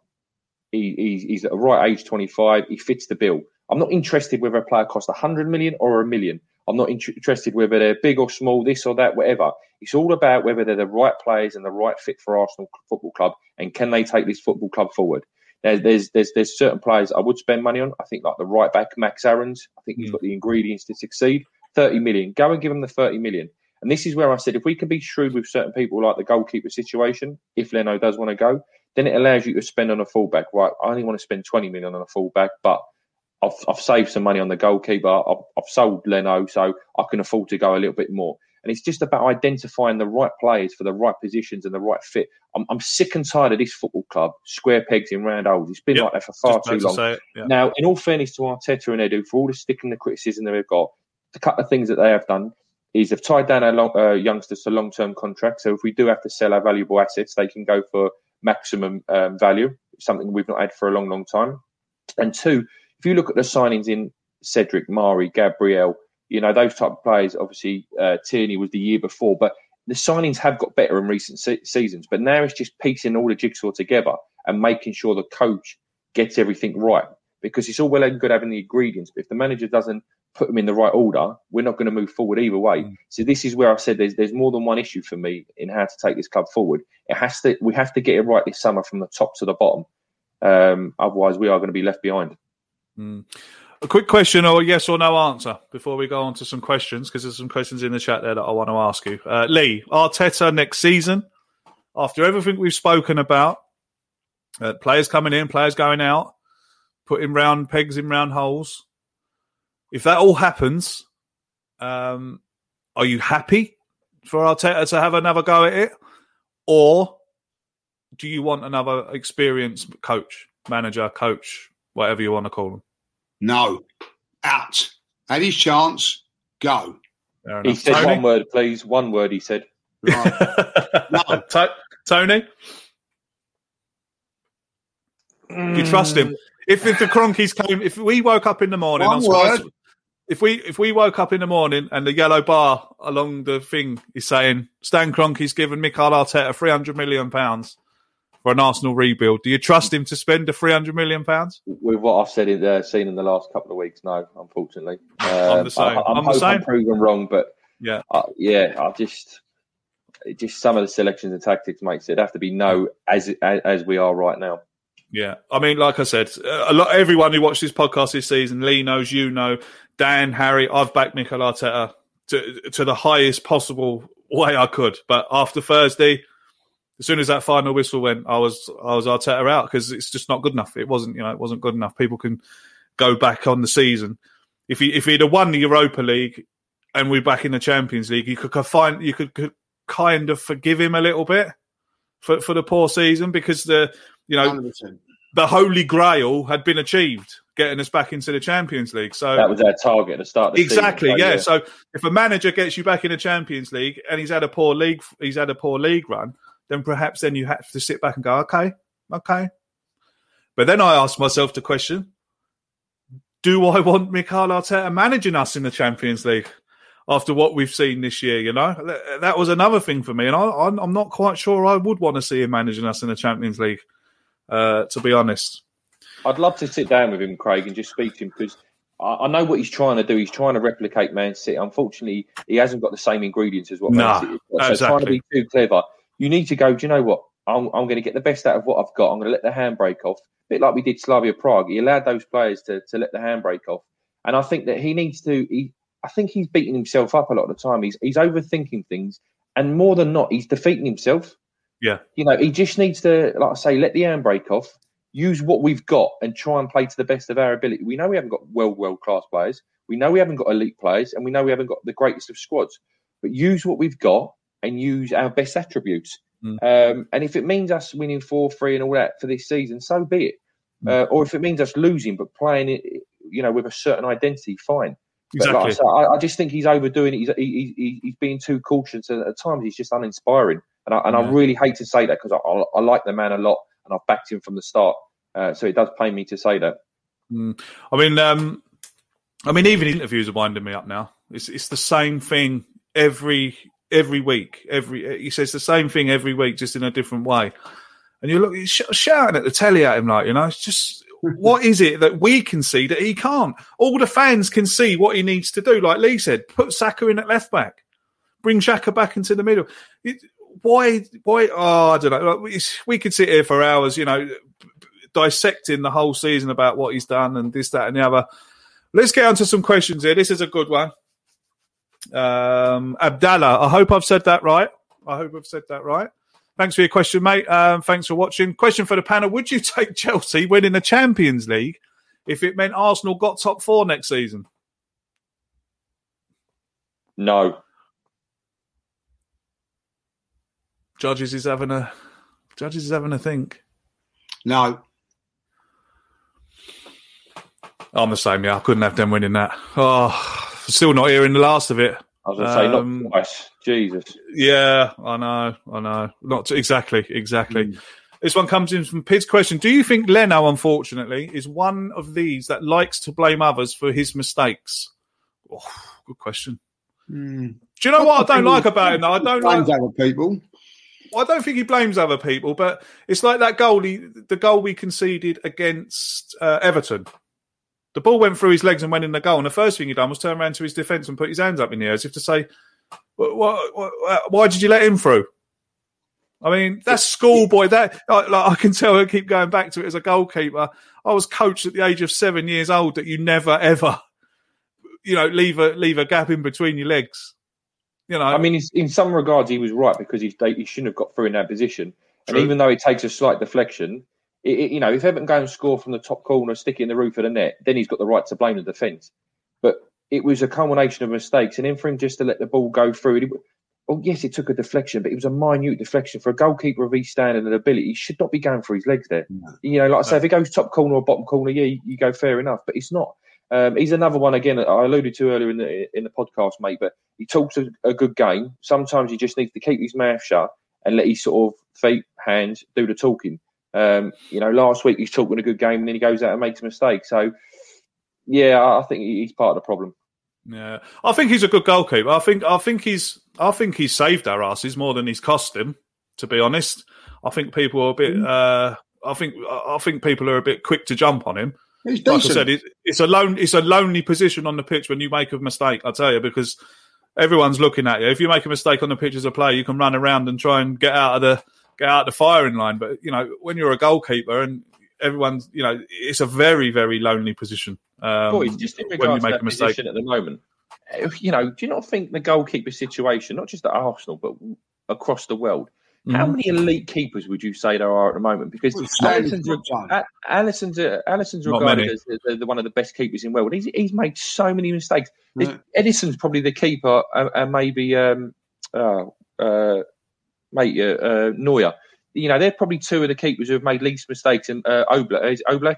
he, he's, he's at a right age, 25. He fits the bill. I'm not interested whether a player costs 100 million or a million. I'm not int- interested whether they're big or small, this or that, whatever. It's all about whether they're the right players and the right fit for Arsenal Football Club, and can they take this football club forward. Now, there's there's there's certain players I would spend money on. I think like the right back Max Aarons. I think he's mm. got the ingredients to succeed. 30 million. Go and give him the 30 million. And this is where I said if we can be shrewd with certain people like the goalkeeper situation, if Leno does want to go, then it allows you to spend on a fullback. Right, I only want to spend 20 million on a fullback, but I've, I've saved some money on the goalkeeper. I've, I've sold Leno, so I can afford to go a little bit more. And it's just about identifying the right players for the right positions and the right fit. I'm, I'm sick and tired of this football club, square pegs in round holes. It's been Yep, like that for far just too about to long. yeah. Now, in all fairness to Arteta and Edu, for all the stick and the criticism they've got, the couple of things that they have done is they've tied down our long, uh, youngsters to long-term contracts. So if we do have to sell our valuable assets, they can go for maximum um, value, something we've not had for a long, long time. And two, if you look at the signings in Cedric, Mari, Gabriel, you know, those type of players, obviously uh, Tierney was the year before, but the signings have got better in recent se- seasons. But now it's just piecing all the jigsaw together and making sure the coach gets everything right. Because it's all well and good having the ingredients, but if the manager doesn't put them in the right order, we're not going to move forward either way. So this is where I said there's there's more than one issue for me in how to take this club forward. It has to we have to get it right this summer from the top to the bottom. Um, otherwise, we are going to be left behind. Mm. A quick question or yes or no answer before we go on to some questions because there's some questions in the chat there that I want to ask you. Uh, Lee, Arteta next season, after everything we've spoken about, uh, players coming in, players going out, putting round pegs in round holes. If that all happens, um, are you happy for Arteta to have another go at it, or do you want another experienced coach, manager, coach, whatever you want to call them? No, out. Had his chance, go. He said Tony? one word, please. One word. He said. [LAUGHS] no. Tony, you trust him? Mm. If, if the Kroenkes came, if we woke up in the morning, One word. if we if we woke up in the morning and the yellow bar along the thing is saying Stan Kroenke's given Mikel Arteta three hundred million pounds for an Arsenal rebuild. Do you trust him to spend the three hundred million pounds? With what I've said in, uh, seen in the last couple of weeks, no, unfortunately. [LAUGHS] I'm Um, the same. I, I'm, I'm the same. I'm proven wrong, but Yeah. uh, yeah, I just just some of the selections and tactics makes it have to be no as as, as we are right now. Yeah, I mean, like I said, a lot. Everyone who watched this podcast this season, Lee knows, you know, Dan, Harry, I've backed Mikel Arteta to to the highest possible way I could. But after Thursday, as soon as that final whistle went, I was I was Arteta out because it's just not good enough. It wasn't, you know, it wasn't good enough. People can go back on the season. If he if he'd have won the Europa League and we're back in the Champions League, you could find you could, could kind of forgive him a little bit for for the poor season because the you know 100%. the holy grail had been achieved, getting us back into the Champions League. So That was our target at the start. The exactly, season, so, yeah. So if a manager gets you back in the Champions League and he's had a poor league, he's had a poor league run, then perhaps then you have to sit back and go, okay, okay. But then I asked myself the question: Do I want Mikel Arteta managing us in the Champions League? After what we've seen this year, you know, that, was another thing for me, and I, I'm, I'm not quite sure I would want to see him managing us in the Champions League. Uh, to be honest, I'd love to sit down with him, Craig, and just speak to him because I, I know what he's trying to do. He's trying to replicate Man City. Unfortunately, he hasn't got the same ingredients as what No, Man City has got. So trying to be too clever, you need to go. Do you know what? I'm, I'm going to get the best out of what I've got. I'm going to let the handbrake off, a bit like we did Slavia Prague. He allowed those players to, to let the handbrake off, and I think that he needs to. He, I think he's beating himself up a lot of the time. He's he's overthinking things, and more than not, he's defeating himself. yeah, You know, he just needs to, like I say, let the handbrake off, use what we've got, and try and play to the best of our ability. We know we haven't got world world class players. We know we haven't got elite players, and we know we haven't got the greatest of squads. But use what we've got and use our best attributes. Um, and if it means us winning four three and all that for this season, so be it. Uh, or if it means us losing but playing it, you know, with a certain identity, fine. But like I, Exactly. I, I just think he's overdoing it. He's, he, he, he's being too cautious. And at times, he's just uninspiring. And I, and I really hate to say that because I, I, I like the man a lot and I've backed him from the start. Uh, so it does pain me to say that. Mm. I mean, um, I mean, even interviews are winding me up now. It's it's the same thing every every week. Every he says the same thing every week, just in a different way. And you look, he's sh- shouting at the telly at him, like you know, it's just what is it that we can see that he can't? All the fans can see what he needs to do. Like Lee said, put Saka in at left back, bring Xhaka back into the middle. It, why? Why? Oh, I don't know. Like, we, we could sit here for hours, you know, dissecting the whole season about what he's done and this, that, and the other. Let's get on to some questions here. This is a good one. Um, Abdallah, I hope I've said that right. I hope I've said that right. Thanks for your question, mate. Um, thanks for watching. Question for the panel: Would you [LAUGHS] take Chelsea winning the Champions League if it meant Arsenal got top four next season? No. Judges is having a judges is having a think. No. I'm the same. Yeah, I couldn't have them winning that. Oh, still not hearing the last of it. I was going to say, Um, not twice. Jesus. Yeah, I know, I know. Not to, exactly, exactly. This one comes in from Pids' question. Do you think Leno, unfortunately, is one of these that likes to blame others for his mistakes? Oh, good question. Mm. Do you know what I don't like about him? Though I don't blames like. other people. I don't think he blames other people, but it's like that goal. He, the goal we conceded against uh, Everton. The ball went through his legs and went in the goal, and the first thing he done was turn around to his defence and put his hands up in the air as if to say, "Wh- wh- wh- "Why did you let him through?" I mean, that's schoolboy. That like, like, I can tell. I keep going back to it as a goalkeeper. I was coached at the age of seven years old that you never ever, you know, leave a leave a gap in between your legs. You know, I mean, in some regards, he was right because he, he shouldn't have got through in that position. And even though it takes a slight deflection, it, it- you know, if Everton go and score from the top corner, stick it in the roof of the net, then he's got the right to blame the defence. But it was a culmination of mistakes, and then for him just to let the ball go through, it, oh yes, it took a deflection, but it was a minute deflection for a goalkeeper of his standard and ability. He should not be going for his legs there. You know, like I say, if it goes top corner or bottom corner, yeah, you, you go fair enough, but it's not. Um, he's another one again. that I alluded to earlier in the in the podcast, mate. But he talks a, a good game. Sometimes he just needs to keep his mouth shut and let his sort of feet, hands do the talking. Um, you know, last week he's talking a good game, and then he goes out and makes a mistake. So, yeah, I I think he's part of the problem. Yeah, I think he's a good goalkeeper. I think I think he's I think he's saved our asses more than he's cost him. To be honest, I think people are a bit. Uh, I think I think people are a bit quick to jump on him. He's Like I decent. said, it, it's a lone, it's a lonely position on the pitch when you make a mistake. I tell you, because everyone's looking at you. If you make a mistake on the pitch as a player, you can run around and try and get out of the get out the firing line. But you know, when you're a goalkeeper and everyone's, you know, it's a very very lonely position. Um, Boys, just in when you regards to make that a mistake. position at the moment, you know, do you not think the goalkeeper situation, not just at Arsenal but across the world, how Mhm. many elite keepers would you say there are at the moment? Because Well, Stanley's Alisson's, got one. Alisson's, uh, Alisson's regarded many. as the, the, the one of the best keepers in the world. He's, he's made so many mistakes. Yeah. Ederson's probably the keeper, uh, and maybe um, uh, uh, mate uh, uh, Neuer. You know, they're probably two of the keepers who have made least mistakes. And uh, Oblak, Oblak,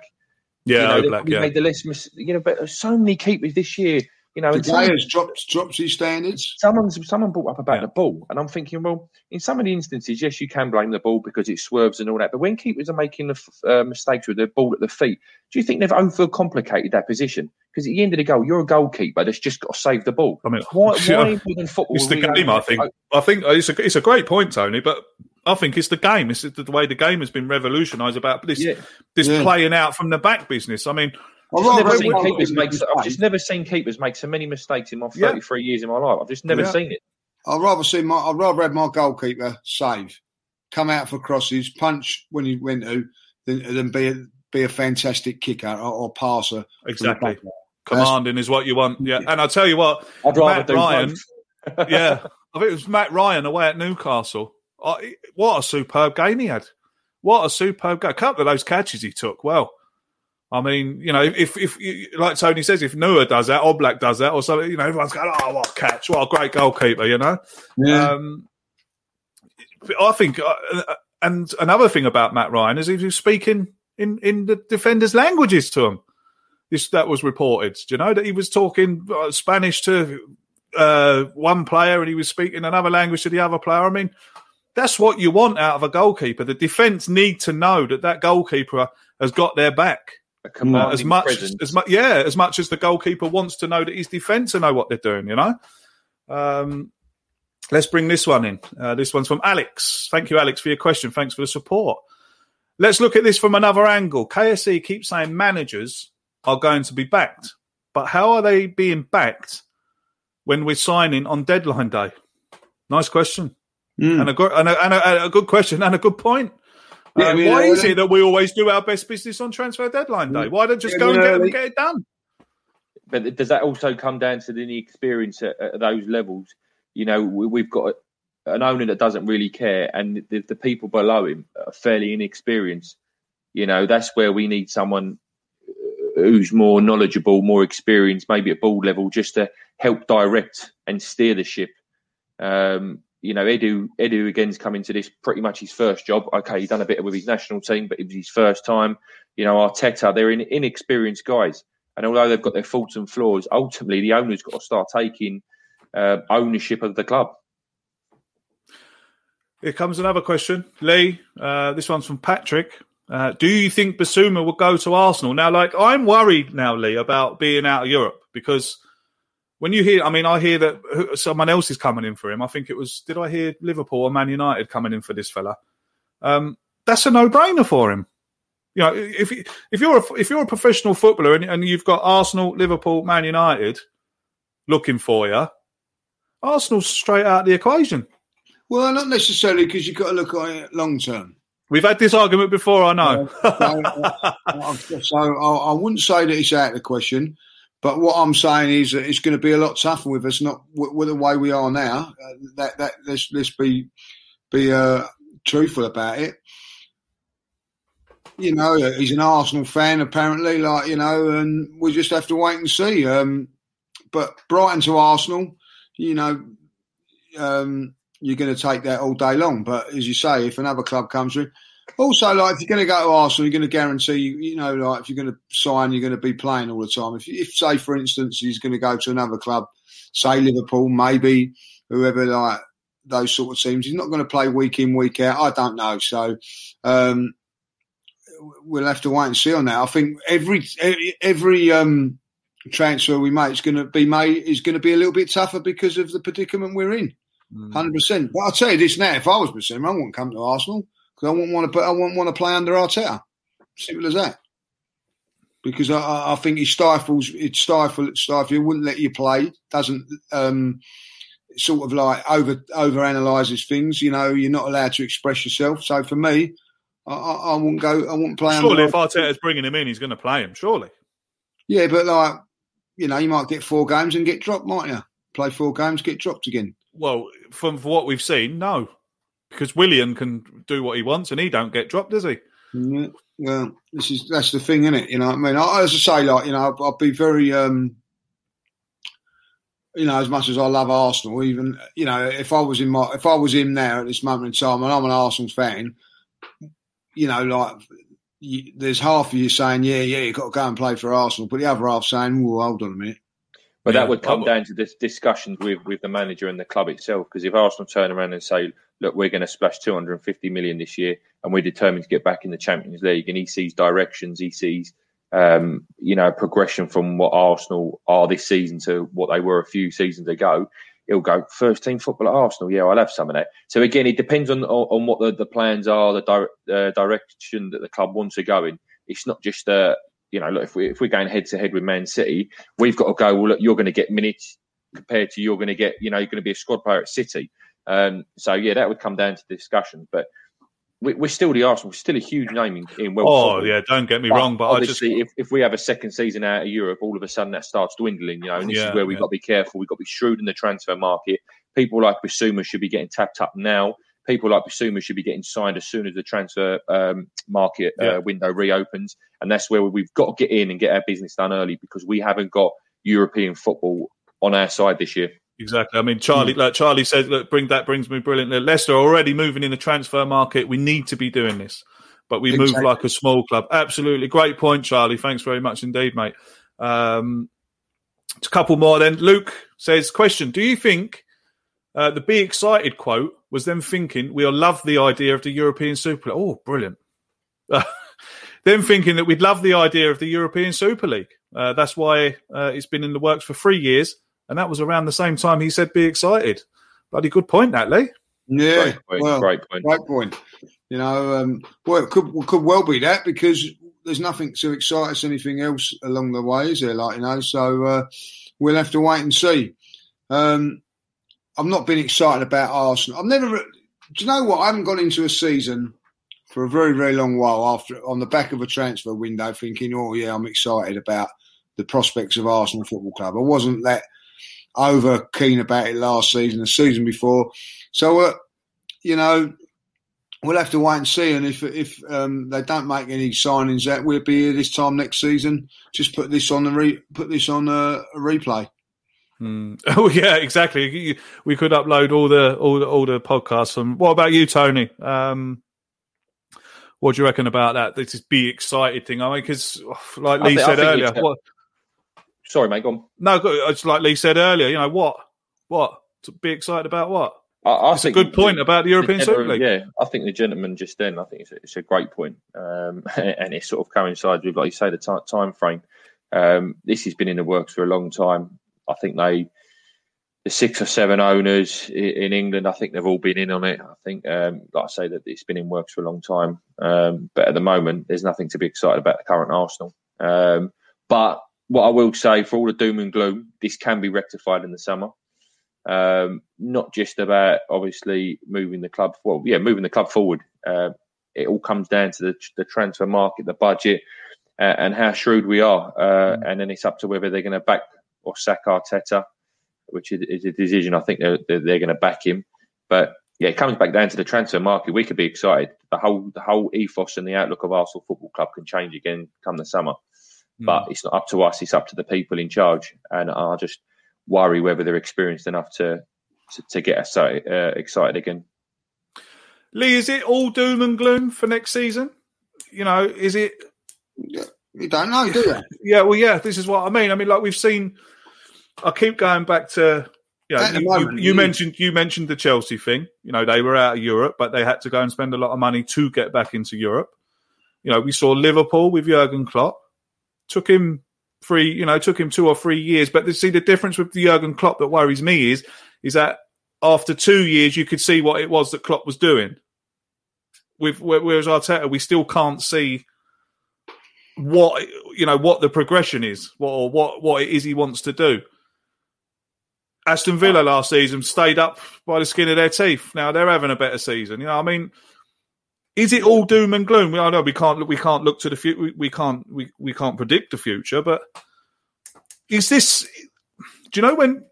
Yeah, you know, Oblak, yeah. made the less. Mis- you know, but so many keepers this year. You know, The and some- players dropped dropped his standards. someone's someone brought up about Yeah. the ball, and I'm thinking, well, in some of the instances, yes, you can blame the ball because it swerves and all that. But when keepers are making the f- uh, mistakes with the ball at the feet, do you think they've overcomplicated that position? Because at the end of the goal, you're a goalkeeper that's just got to save the ball. I mean, Why, [LAUGHS] yeah, why in football? it's the game. I think. I think it's a it's a great point, Tony. But I think it's the game. It's the way the game has been revolutionised about this Yeah. this Yeah. playing out from the back business. I mean, I'd I've never seen keepers make. mistake. I've just never seen keepers make so many mistakes in my Yeah. 33 years in my life. I've just never Yeah. seen it. I'd rather see my. I'd rather have my goalkeeper save, come out for crosses, punch when he went to, than, than be a, be a fantastic kicker or, or passer. exactly. Commanding is what you want. Yeah, and I tell you what, I'd rather Matt do Ryan. [LAUGHS] yeah, I think it was Matt Ryan away at Newcastle. Oh, what a superb game he had! What a superb game! A couple of those catches he took. Well, I mean, you know, if if like Tony says, if Neuer does that, Oblak does that, or something, you know, everyone's going, "Oh, what a catch! What a great goalkeeper!" You know. Yeah. Um, I think, uh, and another thing about Matt Ryan is he was speaking in, in the defenders' languages to him. This that was reported. Do you know that he was talking uh, Spanish to uh, one player and he was speaking another language to the other player? I mean, that's what you want out of a goalkeeper. The defense need to know that that goalkeeper has got their back. A commanding as much presence. as much yeah as much as the goalkeeper wants to know that his defence to know what they're doing you know? Um let's bring this one in. Uh, this one's from alex. Thank you alex for your question. Thanks for the support. Let's look at this from another angle. Kse keeps saying managers are going to be backed but how are they being backed when we're signing on deadline day? Nice question. Mm. and, a, good- and, a, and a, a good question and a good point Yeah, um, I mean, why uh, is it that we always do our best business on transfer deadline day? Why don't just Yeah, go and yeah, get, they- get it done? But does that also come down to the experience at, at those levels? You know, we, we've got an owner that doesn't really care, and the, the people below him are fairly inexperienced. You know, that's where we need someone who's more knowledgeable, more experienced, maybe at board level, just to help direct and steer the ship. Um, you know, Edu, Edu again's coming to this pretty much his first job. Okay, he's done a bit with his national team, but it was his first time. You know, Arteta, they're in, inexperienced guys. And although they've got their faults and flaws, ultimately the owner's got to start taking uh, ownership of the club. Here comes another question. Lee, uh, this one's from Patrick. Uh, do you think Bissouma will go to Arsenal? Now, like, I'm worried now, Lee, about being out of Europe because when you hear, I mean, I hear that someone else is coming in for him. I think it was, did I hear Liverpool or Man United coming in for this fella? Um, that's a no brainer for him. You know, if you- if you're a, if you're a professional footballer and, and you've got Arsenal, Liverpool, Man United looking for you, Arsenal's straight out of the equation. Well, not necessarily because you've got to look at it long term. We've had this argument before, I know. So, [LAUGHS] so I, I wouldn't say that it's out of the question, but what I'm saying is that it's going to be a lot tougher with us, not with, with the way we are now. Uh, that that let's let's be be uh, truthful about it. You know, uh, he's an Arsenal fan apparently, like you know, and we just have to wait and see. Um, but Brighton to Arsenal, you know, um, you're going to take that all day long. But as you say, if another club comes through, also like if you're going to go to Arsenal, you're going to guarantee, you you know, like if you're going to sign, you're going to be playing all the time. If, if say for instance, he's going to go to another club, say Liverpool, maybe whoever like those sort of teams, he's not going to play week in week out. I don't know. So. Um, We'll have to wait and see on that. I think every every um, transfer we make is going to be made is going to be a little bit tougher because of the predicament we're in. Hundred percent. But I'll tell you this now: if I was Bissouma, I wouldn't come to Arsenal because I wouldn't want to. I wouldn't want to play under Arteta. Simple as that. Because I, I think he stifles, it stifles, stifles. He wouldn't let you play. Doesn't um, sort of like over over analyzes things. You know, you're not allowed to express yourself. So for me, I, I, I wouldn't go. I wouldn't play. Surely, if Arteta's bringing him in, he's going to play him. Surely. Yeah, but like, you know, you might get four games and get dropped, might you? Play four games, get dropped again. Well, from for what we've seen, no, because Willian can do what he wants and he don't get dropped, does he? Yeah, well, this is that's the thing, isn't it? You know I mean? I, as I say, like you know, I'd, I'd be very, um, you know, as much as I love Arsenal, even you know, if I was in my, if I was in there at this moment in time, and I'm an Arsenal fan, you know, like you, there's half of you saying, yeah, yeah, you've got to go and play for Arsenal, but the other half saying, well, hold on a minute. But that would come down to this discussions with, with the manager and the club itself. Because if Arsenal turn around and say, "Look, we're going to splash 250 million this year, and we're determined to get back in the Champions League," and he sees directions, he sees, um, you know, progression from what Arsenal are this season to what they were a few seasons ago, he'll go first team football at Arsenal. Yeah, I'll have some of that. So again, it depends on on what the, the plans are, the di- uh, direction that the club wants to go in. It's not just uh, you know, look, if we if we're going head to head with Man City, we've got to go. Well, look, you're going to get minutes compared to you're going to get, you know, you're going to be a squad player at City. Um, so yeah, that would come down to discussion, but. we- We're still the Arsenal. We're still a huge name in, in world Oh football. yeah, don't get me wrong, but I just obviously, if, if we have a second season out of Europe, all of a sudden that starts dwindling, you know, and this Yeah, is where we've yeah. got to be careful. We've got to be shrewd in the transfer market. People like Bissouma should be getting tapped up now. People like Bissouma should be getting signed as soon as the transfer um, market Yeah. uh, window reopens, and that's where we've got to get in and get our business done early because we haven't got European football on our side this year. Exactly. I mean, Charlie, like Charlie says, look, bring that brings me brilliantly. Leicester already moving in the transfer market. We need to be doing this, but we move like a small club. Absolutely, great point, Charlie. Thanks very much indeed, mate. Um, a couple more then. Luke says, question: Do you think uh, the "Be excited" quote was them thinking we'll love the idea of the European Super? League? Oh, brilliant! [LAUGHS] them thinking that we'd love the idea of the European Super League. Uh, that's why uh, it's been in the works for three years, and that was around the same time he said "Be excited." Bloody good point, that Lee. Yeah, Great point, well, great point. Great point. You know, um, well, it could could well be that because there's nothing to excite us anything else along the way, is there? Like you know, so uh, we'll have to wait and see. Um, I've not been excited about Arsenal. I've never. Do you know what? I haven't gone into a season for a very very long while after on the back of a transfer window thinking, oh yeah, I'm excited about the prospects of Arsenal Football Club. I wasn't that over keen about it last season, the season before. So, uh, you know, we'll have to wait and see. And if if um, they don't make any signings, that we'll be here this time next season. Just put this on the re- put this on a, a replay. Hmm. [LAUGHS] Oh yeah, exactly. We could upload all the all the all the podcasts. From what about you, Tony? Um, what do you reckon about that? This is be excited thing. I mean, because like Lee said earlier, uh, what? Sorry, mate. Go on. No, it's like Lee said earlier. You know what? What to be excited about? What? I, I It's a good point about the European the Super League. Yeah, I think the gentleman just then. I think it's a, it's a great point, um, [LAUGHS] and it sort of coincides with, like you say, the ti time frame. Um, this has been in the works for a long time. I think they, the six or seven owners in England, I think they've all been in on it. I think, um, like I say, that it's been in works for a long time. Um, but at the moment, there's nothing to be excited about the current Arsenal. Um, but what I will say, for all the doom and gloom, this can be rectified in the summer um, not just about obviously moving the club. Well, yeah, moving the club forward. Uh, it all comes down to the, the transfer market, the budget, uh, and how shrewd we are. Uh, And then it's up to whether they're going to back or sack Arteta, which is, is a decision I think they're, they're, they're going to back him. But yeah, it comes back down to the transfer market. We could be excited. The whole the whole ethos and the outlook of Arsenal Football Club can change again come the summer. But it's not up to us. It's up to the people in charge. And I just worry whether they're experienced enough to to, to get us uh, excited again. Lee, is it all doom and gloom for next season? You know, is it? You don't know, do you? [LAUGHS] Yeah, well, yeah. This is what I mean. I mean, like we've seen. I keep going back to. You, know, you, moment, you, you mentioned you mentioned the Chelsea thing. You know, they were out of Europe, but they had to go and spend a lot of money to get back into Europe. You know, we saw Liverpool with Jurgen Klopp. Took him three, you know, took him two or three years. But see the difference with the Jurgen Klopp that worries me is, is that after two years, you could see what it was that Klopp was doing with whereas Arteta, we still can't see what you know what the progression is, or what what it is he wants to do. Aston Villa last season stayed up by the skin of their teeth. Now they're having a better season. You know, I mean, is it all doom and gloom? I know we can't we can't look to the future. We, we can't we, we can't predict the future, but is this? Do you know when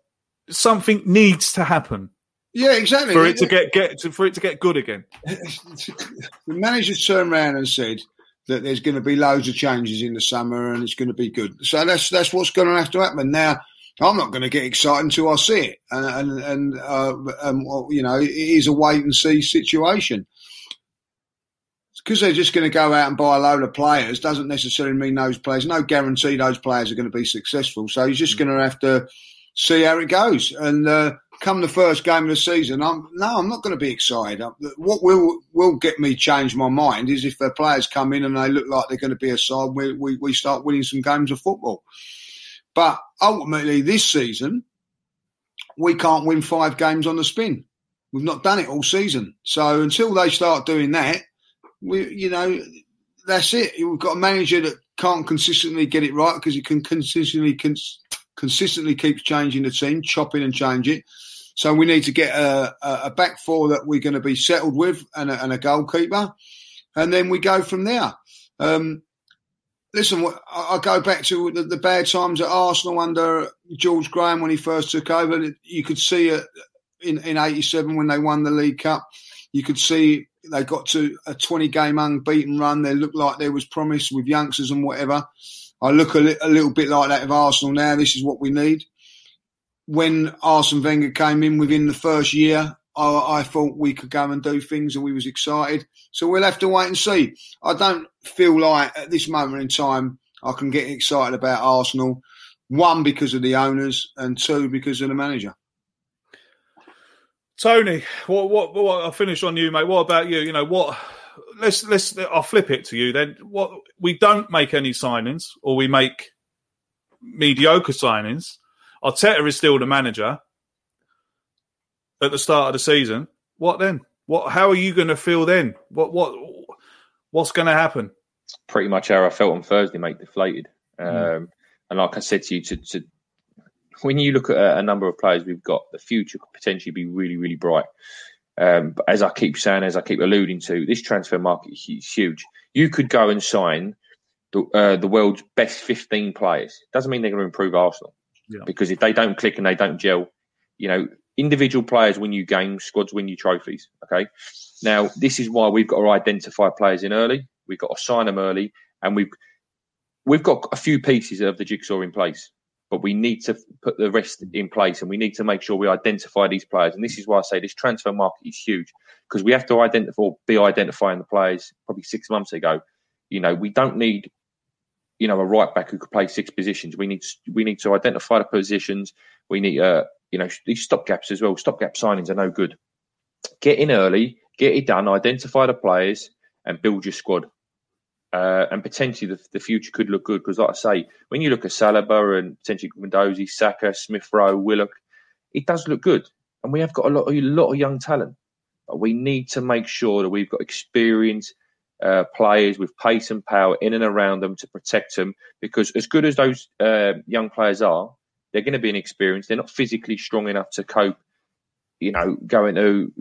something needs to happen? Yeah, exactly. For it to get get to, for it to get good again. [LAUGHS] the manager's turned around and said that there's going to be loads of changes in the summer and it's going to be good. So that's that's what's going to have to happen now. I'm not going to get excited until I see it, and and, and uh, um, well, you know, it is a wait and see situation. Because they're just going to go out and buy a load of players doesn't necessarily mean those players. No guarantee those players are going to be successful. So he's just mm. going to have to see how it goes. And uh, come the first game of the season, I'm no, I'm not going to be excited. What will will get me change my mind is if the players come in and they look like they're going to be a side, we we, we start winning some games of football. But ultimately, this season, we can't win five games on the spin. We've not done it all season. So until they start doing that, we, you know, that's it. We've got a manager that can't consistently get it right because he can consistently cons- consistently keeps changing the team, chopping and changing. So we need to get a, a back four that we're going to be settled with and a, and a goalkeeper, and then we go from there. Um, listen, I go back to the, bad times at Arsenal under George Graham when he first took over. You could see it in, in 87 when they won the League Cup. You could see they got to a 20 game unbeaten run. They looked like there was promise with youngsters and whatever. I look a, li- a little bit like that of Arsenal now. This is what we need. When Arsene Wenger came in within the first year, I, I, thought we could go and do things and we was excited. So we'll have to wait and see. I don't feel like at this moment in time I can get excited about Arsenal. One because of the owners, and two because of the manager. Tony, what, what, what? I'll finish on you, mate. What about you? You know what? Let's let's. I'll flip it to you then. What we don't make any signings, or we make mediocre signings. Arteta is still the manager at the start of the season, what then? What? How are you going to feel then? What? What? What's going to happen? Pretty much how I felt on Thursday, mate. Deflated. Mm. Um, and like I said to you, to, to when you look at a, a, number of players we've got, the future could potentially be really, really bright. Um, but as I keep saying, as I keep alluding to, this transfer market is huge. You could go and sign the, uh, the world's best 15 players. Doesn't mean they're going to improve Arsenal. Yeah. Because if they don't click and they don't gel, you know, individual players win you games, squads win you trophies. Okay. Now, this is why we've got to identify players in early. We've got to sign them early, and we've we've got a few pieces of the jigsaw in place, but we need to put the rest in place, and we need to make sure we identify these players. And this is why I say this transfer market is huge because we have to identify, be identifying the players. Probably six months ago, you know, we don't need you know a right back who could play six positions. We need we need to identify the positions. We need uh, you know, these stopgaps as well. Stopgap signings are no good. Get in early, get it done, identify the players, and build your squad. Uh, and potentially the, the, future could look good because, like I say, when you look at Saliba and potentially Guendouzi, Saka, Smith Rowe, Willock, it does look good. And we have got a lot, a lot of young talent. But we need to make sure that we've got experienced uh, players with pace and power in and around them to protect them. Because as good as those uh, young players are, they're going to be inexperienced. They're not physically strong enough to cope. You know, going to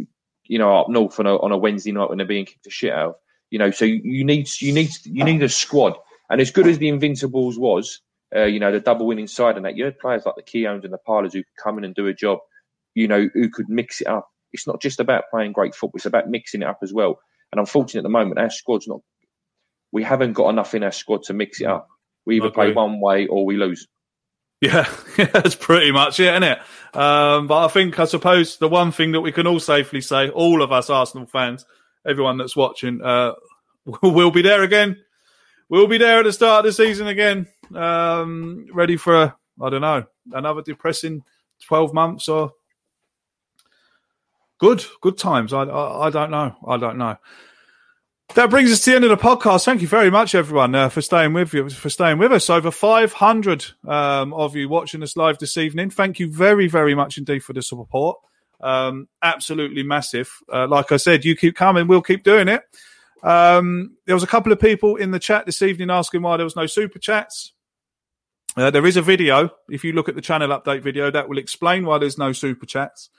you know up north on a, on a Wednesday night when they're being kicked to shit out. Of. You know, so you need you need you need a squad. And as good as the Invincibles was, uh, you know, the double winning side and that, you had players like the Keowns and the Parlours who could come in and do a job. You know, who could mix it up. It's not just about playing great football; it's about mixing it up as well. And unfortunately, at the moment, our squad's not. We haven't got enough in our squad to mix it up. We either play one way or we lose. [LAUGHS] Yeah, that's pretty much it, isn't it? Um, but I think, I suppose, the one thing that we can all safely say, all of us Arsenal fans, everyone that's watching, uh, [LAUGHS] we'll be there again. We'll be there at the start of the season again, um, ready for, a, I don't know, another depressing 12 months or good, good times. I, I, I don't know. I don't know. That brings us to the end of the podcast. Thank you very much, everyone, uh, for staying with you, for staying with us. Over 500 um, of you watching us live this evening. Thank you very, very much indeed for the support. Um, absolutely massive. Uh, like I said, you keep coming, we'll keep doing it. Um, there was a couple of people in the chat this evening asking why there was no super chats. Uh, there is a video. If you look at the channel update video, that will explain why there's no super chats.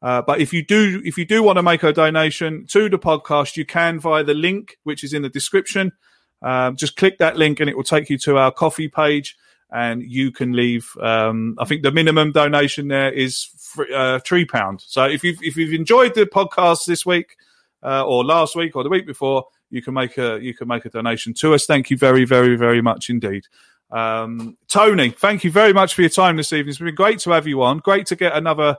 Uh, but if you do, if you do want to make a donation to the podcast, you can via the link which is in the description. Um, just click that link and it will take you to our Ko-fi page, and you can leave. Um, I think the minimum donation there is three, uh, three pound. So if you've if you've enjoyed the podcast this week, uh, or last week, or the week before, you can make a you can make a donation to us. Thank you very very very much indeed. Um, Tony, thank you very much for your time this evening. It's been great to have you on. Great to get another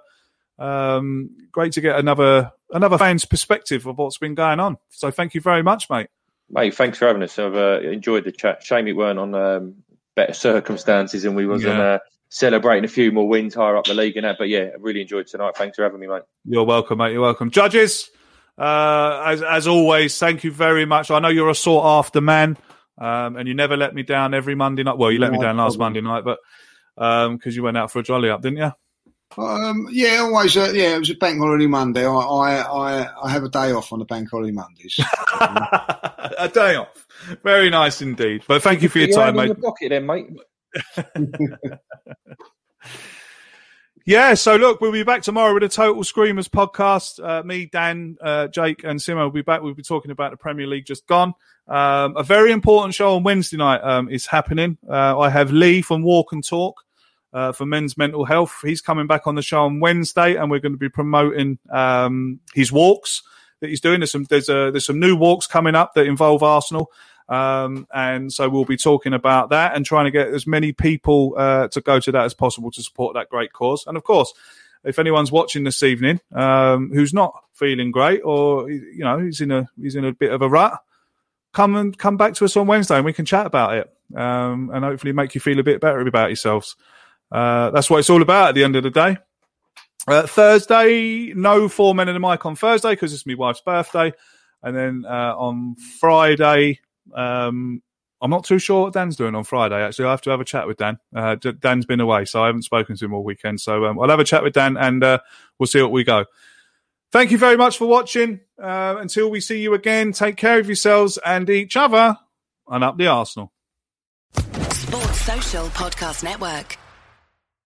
um, great to get another another fan's perspective of what's been going on. So thank you very much, mate. Mate, thanks for having us. I've uh, enjoyed the chat. Shame it weren't on um, better circumstances and we wasn't Yeah. uh, celebrating a few more wins higher up the league and that. But yeah, I really enjoyed tonight. Thanks for having me, mate. You're welcome, mate. You're welcome. Judges, uh, as as always, thank you very much. I know you're a sought after man, um, and you never let me down every Monday night. Well, you let me down last. Monday night, but because you went out for a jolly up, didn't you? Um, yeah, always. Uh, yeah, it was a bank holiday Monday. I, I, I, I have a day off on the bank holiday Mondays. [LAUGHS] a day off. Very nice indeed. But thank you for your Put time, hand mate. on pocket then, mate. [LAUGHS] Yeah, so look, we'll be back tomorrow with a Total Screamers podcast. Uh, me, Dan, uh, Jake, and Simo will be back. We'll be talking about the Premier League just gone. Um, a very important show on Wednesday night um, is happening. Uh, I have Lee from Walk and Talk uh, for Men's Mental Health. He's coming back on the show on Wednesday, and we're going to be promoting um, his walks that he's doing. There's some there's a, there's some new walks coming up that involve Arsenal. Um, and so we'll be talking about that and trying to get as many people uh, to go to that as possible to support that great cause. And of course, if anyone's watching this evening um, who's not feeling great or you know he's in a he's in a bit of a rut, come and come back to us on Wednesday and we can chat about it um, and hopefully make you feel a bit better about yourselves. Uh, that's what it's all about at the end of the day. Uh, Thursday, no four men in the mic on Thursday because it's my wife's birthday, and then uh, on Friday, um, I'm not too sure what Dan's doing on Friday. Actually, I have to have a chat with Dan. Uh, Dan's been away, so I haven't spoken to him all weekend. So um, I'll have a chat with Dan, and uh, we'll see what we go. Thank you very much for watching. Uh, until we see you again, take care of yourselves and each other, and up the Arsenal. Sports Social Podcast Network.